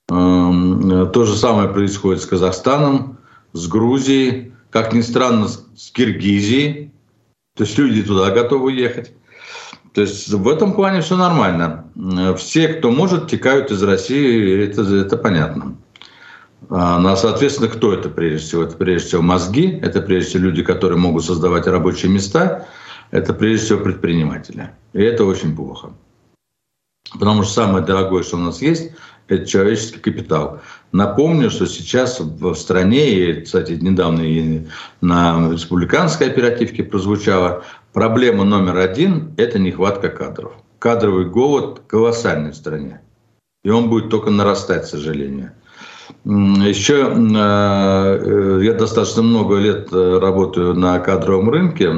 То же самое происходит с Казахстаном, с Грузией, как ни странно, с Киргизией. То есть люди туда готовы ехать. То есть в этом плане все нормально. Все, кто может, текают из России, это, это понятно. А, ну, а, соответственно, кто это прежде всего? Это прежде всего мозги, это прежде всего люди, которые могут создавать рабочие места, это прежде всего предприниматели. И это очень плохо. Потому что самое дорогое, что у нас есть, это человеческий капитал. Напомню, что сейчас в стране, и, кстати, недавно и на республиканской оперативке прозвучало, проблема номер один – это нехватка кадров. Кадровый голод колоссальный в стране. И он будет только нарастать, к сожалению. Еще э, я достаточно много лет э, работаю на кадровом рынке,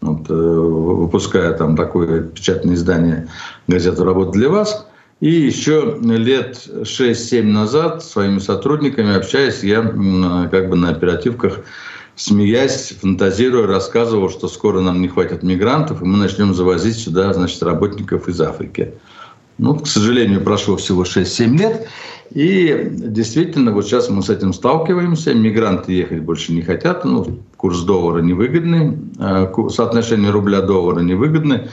вот, э, выпуская там такое печатное издание газету «Работа для вас». И еще лет 6-7 назад своими сотрудниками общаясь, я как бы на оперативках смеясь, фантазируя, рассказывал, что скоро нам не хватит мигрантов, и мы начнем завозить сюда, значит, работников из Африки. Ну, к сожалению, прошло всего 6-7 лет, и действительно, вот сейчас мы с этим сталкиваемся, мигранты ехать больше не хотят, ну, курс доллара невыгодный, а, соотношение рубля-доллара невыгодны,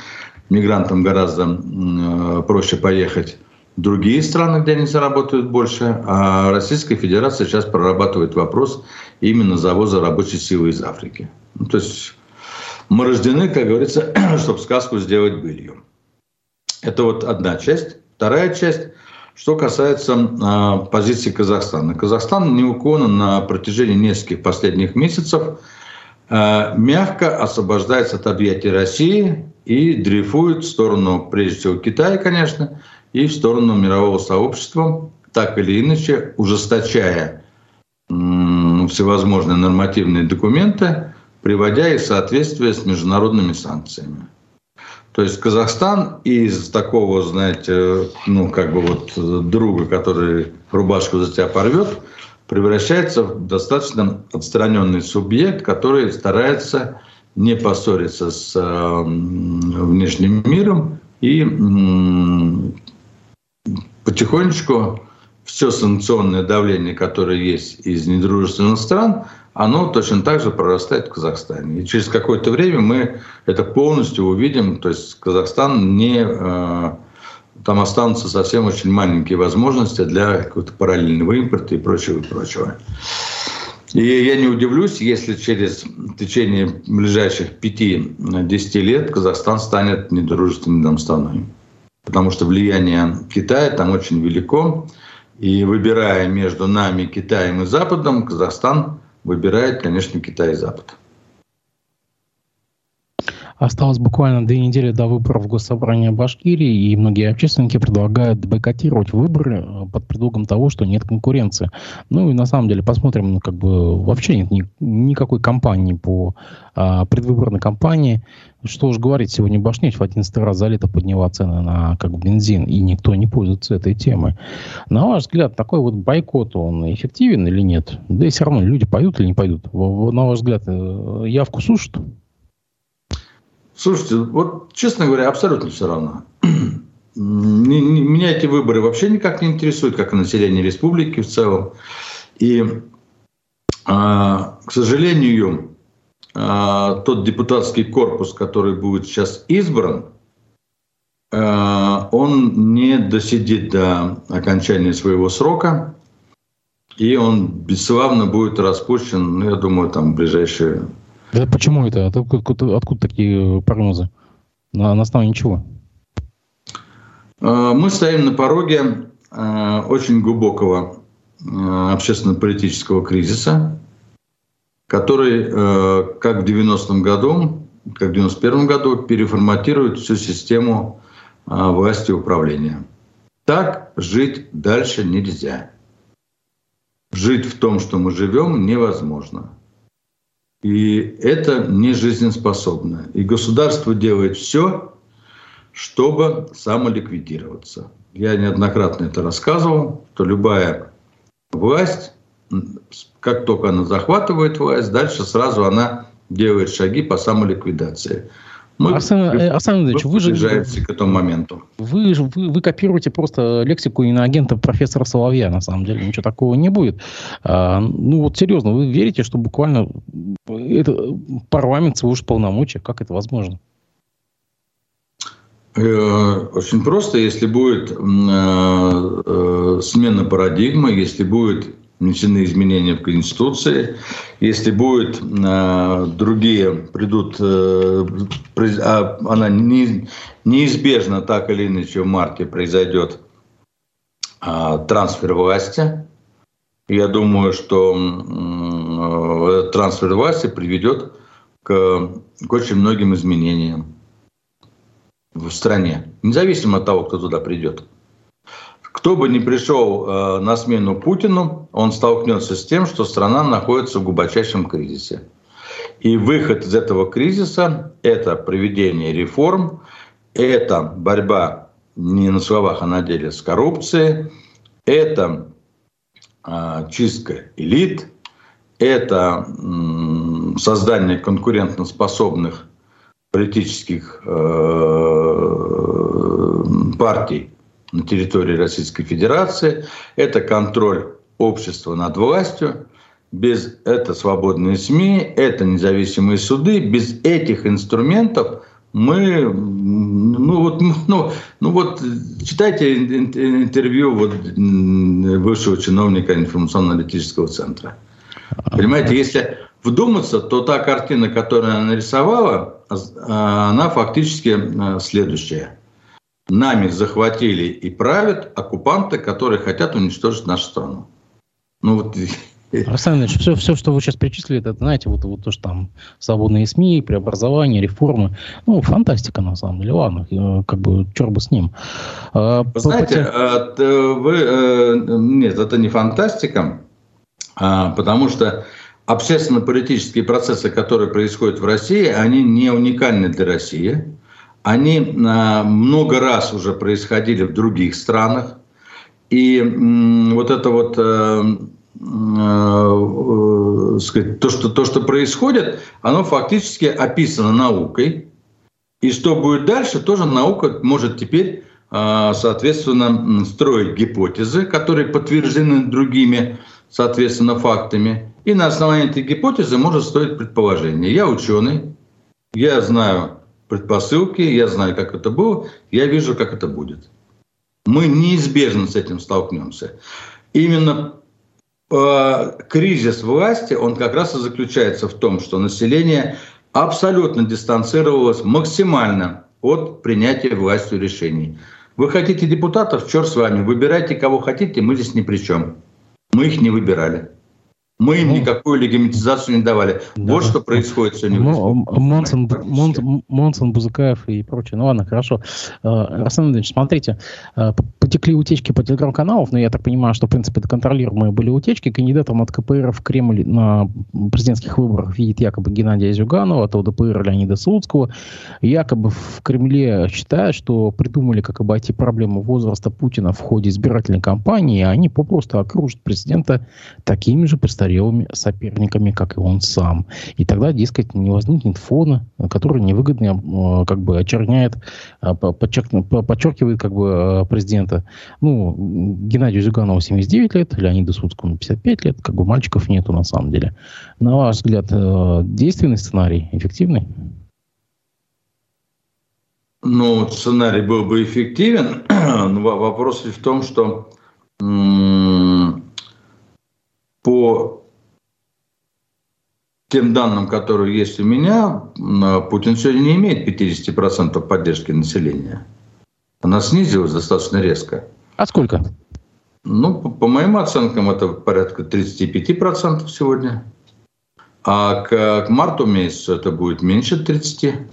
мигрантам гораздо э, проще поехать в другие страны, где они заработают больше, а Российская Федерация сейчас прорабатывает вопрос именно завоза рабочей силы из Африки. Ну, то есть мы рождены, как говорится, чтобы сказку сделать былью. Это вот одна часть. Вторая часть, что касается э, позиции Казахстана. Казахстан неуклонно на протяжении нескольких последних месяцев э, мягко освобождается от объятий России и дрейфует в сторону, прежде всего, Китая, конечно, и в сторону мирового сообщества, так или иначе, ужесточая всевозможные нормативные документы, приводя их в соответствие с международными санкциями. То есть Казахстан из такого, знаете, ну как бы вот друга, который рубашку за тебя порвет, превращается в достаточно отстраненный субъект, который старается не поссориться с э, внешним миром и э, потихонечку все санкционное давление, которое есть из недружественных стран, оно точно так же прорастает в Казахстане. И через какое-то время мы это полностью увидим. То есть Казахстан не... Э, там останутся совсем очень маленькие возможности для какого-то параллельного импорта и прочего, и прочего. И я не удивлюсь, если через течение ближайших 5-10 лет Казахстан станет недружественным страной. Потому что влияние Китая там очень велико. И выбирая между нами, Китаем и Западом, Казахстан выбирает, конечно, Китай и Запад. Осталось буквально две недели до выборов Госсобрания Башкирии, и многие общественники предлагают бойкотировать выборы э, под предлогом того, что нет конкуренции. Ну и на самом деле посмотрим, ну, как бы вообще нет ни, никакой кампании по а, предвыборной кампании. Что уж говорить, сегодня Башнефть в 11 раз за лето подняла цены на как бензин, и никто не пользуется этой темой. На ваш взгляд, такой вот бойкот, он эффективен или нет? Да и все равно люди пойдут или не пойдут? На ваш взгляд, э, явку сушат? Слушайте, вот, честно говоря, абсолютно все равно. Меня эти выборы вообще никак не интересуют, как и население республики в целом. И, а, к сожалению, тот депутатский корпус, который будет сейчас избран, а, он не досидит до окончания своего срока, и он бесславно будет распущен, ну, я думаю, там в ближайшие да почему это? Откуда, откуда такие прогнозы? На, на основании чего? А, мы стоим на пороге а, очень глубокого а, общественно-политического кризиса, который, как в 90-м году, как в 1991 году, переформатирует всю систему а, власти и управления. Так жить дальше нельзя. Жить в том, что мы живем, невозможно. И это не жизнеспособно. И государство делает все, чтобы самоликвидироваться. Я неоднократно это рассказывал, что любая власть, как только она захватывает власть, дальше сразу она делает шаги по самоликвидации. Мы Арсен, э, Арсен Ильич, вы же к этому моменту. Вы, вы, вы копируете просто лексику иноагента профессора Соловья, на самом деле. Ничего такого не будет. А, ну вот серьезно, вы верите, что буквально это парламент свыше полномочия? Как это возможно? Э, очень просто, если будет э, смена парадигмы, если будет внесены изменения в Конституции. Если будет э, другие придут, э, а она не, неизбежно так или иначе в марте произойдет э, трансфер власти. Я думаю, что э, трансфер власти приведет к, к очень многим изменениям в стране, независимо от того, кто туда придет. Кто бы ни пришел э, на смену Путину, он столкнется с тем, что страна находится в глубочайшем кризисе. И выход из этого кризиса – это проведение реформ, это борьба не на словах, а на деле с коррупцией, это э, чистка элит, это создание конкурентоспособных политических э, партий на территории Российской Федерации, это контроль общества над властью, без это свободные СМИ, это независимые суды, без этих инструментов мы, ну вот, ну, ну вот читайте интервью вот высшего чиновника информационно-аналитического центра. Понимаете, если вдуматься, то та картина, которую она нарисовала, она фактически э, следующая нами захватили и правят оккупанты, которые хотят уничтожить нашу страну. Ну вот Александр Ильич, все, все, что вы сейчас перечислили, это, знаете, вот, вот то, что там свободные СМИ, преобразование, реформы. Ну, фантастика, на самом деле. Ладно, э, как бы, черт бы с ним. А, вы знаете, а, вы, э, нет, это не фантастика, а, потому что общественно-политические процессы, которые происходят в России, они не уникальны для России они а, много раз уже происходили в других странах. И вот это вот э, э, сказать, то, что, то, что происходит, оно фактически описано наукой. И что будет дальше, тоже наука может теперь, а, соответственно, строить гипотезы, которые подтверждены другими, соответственно, фактами. И на основании этой гипотезы может строить предположение. Я ученый, я знаю предпосылки, я знаю, как это было, я вижу, как это будет. Мы неизбежно с этим столкнемся. Именно э, кризис власти, он как раз и заключается в том, что население абсолютно дистанцировалось максимально от принятия властью решений. Вы хотите депутатов, черт с вами, выбирайте кого хотите, мы здесь ни при чем. Мы их не выбирали. Мы им никакую легимитизацию не давали. Да. Вот что происходит сегодня. Ну, Монсон, Монсон, Монсон, Бузыкаев и прочее. Ну ладно, хорошо. Арсен Ильич, смотрите, э, потекли утечки по телеграм-каналам, но я так понимаю, что, в принципе, это контролируемые были утечки. Кандидатом от КПР в Кремль на президентских выборах видит якобы Геннадия Зюганова, от ЛДПР Леонида Слуцкого. Якобы в Кремле считают, что придумали, как обойти проблему возраста Путина в ходе избирательной кампании, и они попросту окружат президента такими же представителями престарелыми соперниками, как и он сам. И тогда, дескать, не возникнет фона, который невыгодно э, как бы очерняет, э, подчеркивает как бы э, президента. Ну, Геннадию Зюганову 79 лет, Леониду Судскому 55 лет, как бы мальчиков нету на самом деле. На ваш взгляд, действенный сценарий, эффективный? Ну, сценарий был бы эффективен, но вопрос в том, что по тем данным, которые есть у меня, Путин сегодня не имеет 50% поддержки населения. Она снизилась достаточно резко. А сколько? Ну, по, по моим оценкам, это порядка 35% сегодня. А к, к марту месяцу это будет меньше 30.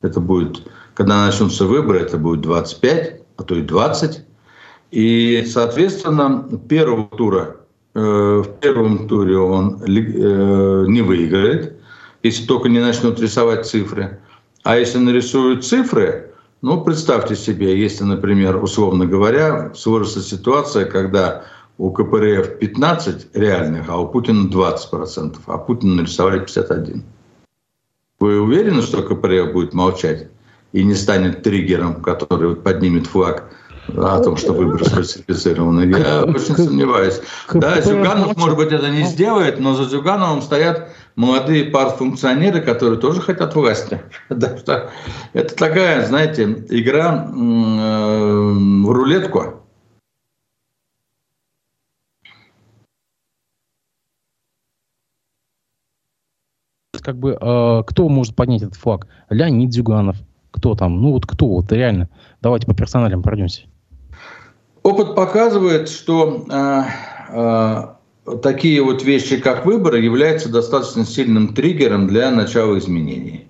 Это будет, когда начнутся выборы, это будет 25, а то и 20. И, соответственно, первого тура, в первом туре он э, не выиграет, если только не начнут рисовать цифры. А если нарисуют цифры, ну, представьте себе, если, например, условно говоря, сложится ситуация, когда у КПРФ 15 реальных, а у Путина 20%, а Путина нарисовали 51%. Вы уверены, что КПРФ будет молчать и не станет триггером, который поднимет флаг о том, что выборы сфальсифицированы? Я очень сомневаюсь. Да, Зюганов, может быть, это не сделает, но за Зюгановым стоят молодые партфункционеры, которые тоже хотят власти. Это такая, знаете, игра э, в рулетку. как бы э, кто может поднять этот флаг? Леонид Зюганов. Кто там? Ну вот кто? Вот реально. Давайте по персоналям пройдемся. Опыт показывает, что э, э, такие вот вещи, как выборы, являются достаточно сильным триггером для начала изменений.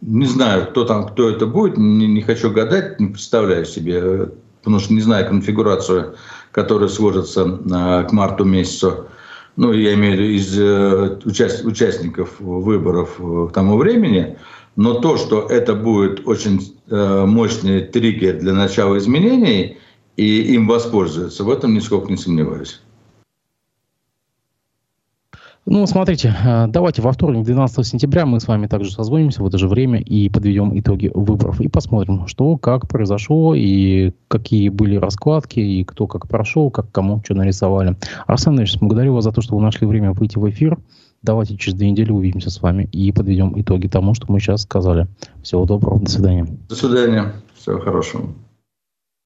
Не знаю, кто там, кто это будет, не, не хочу гадать, не представляю себе, потому что не знаю конфигурацию, которая сложится э, к марту месяцу ну, я имею в виду из э, участ, участников выборов к тому времени, но то, что это будет очень э, мощный триггер для начала изменений, и им воспользуются, в этом нисколько не сомневаюсь. Ну, смотрите, э, давайте во вторник, 12 сентября, мы с вами также созвонимся в это же время и подведем итоги выборов. И посмотрим, что, как произошло, и какие были раскладки, и кто как прошел, как кому что нарисовали. Арсен Ильич, благодарю вас за то, что вы нашли время выйти в эфир. Давайте через две недели увидимся с вами и подведем итоги тому, что мы сейчас сказали. Всего доброго, до свидания. До свидания, всего хорошего.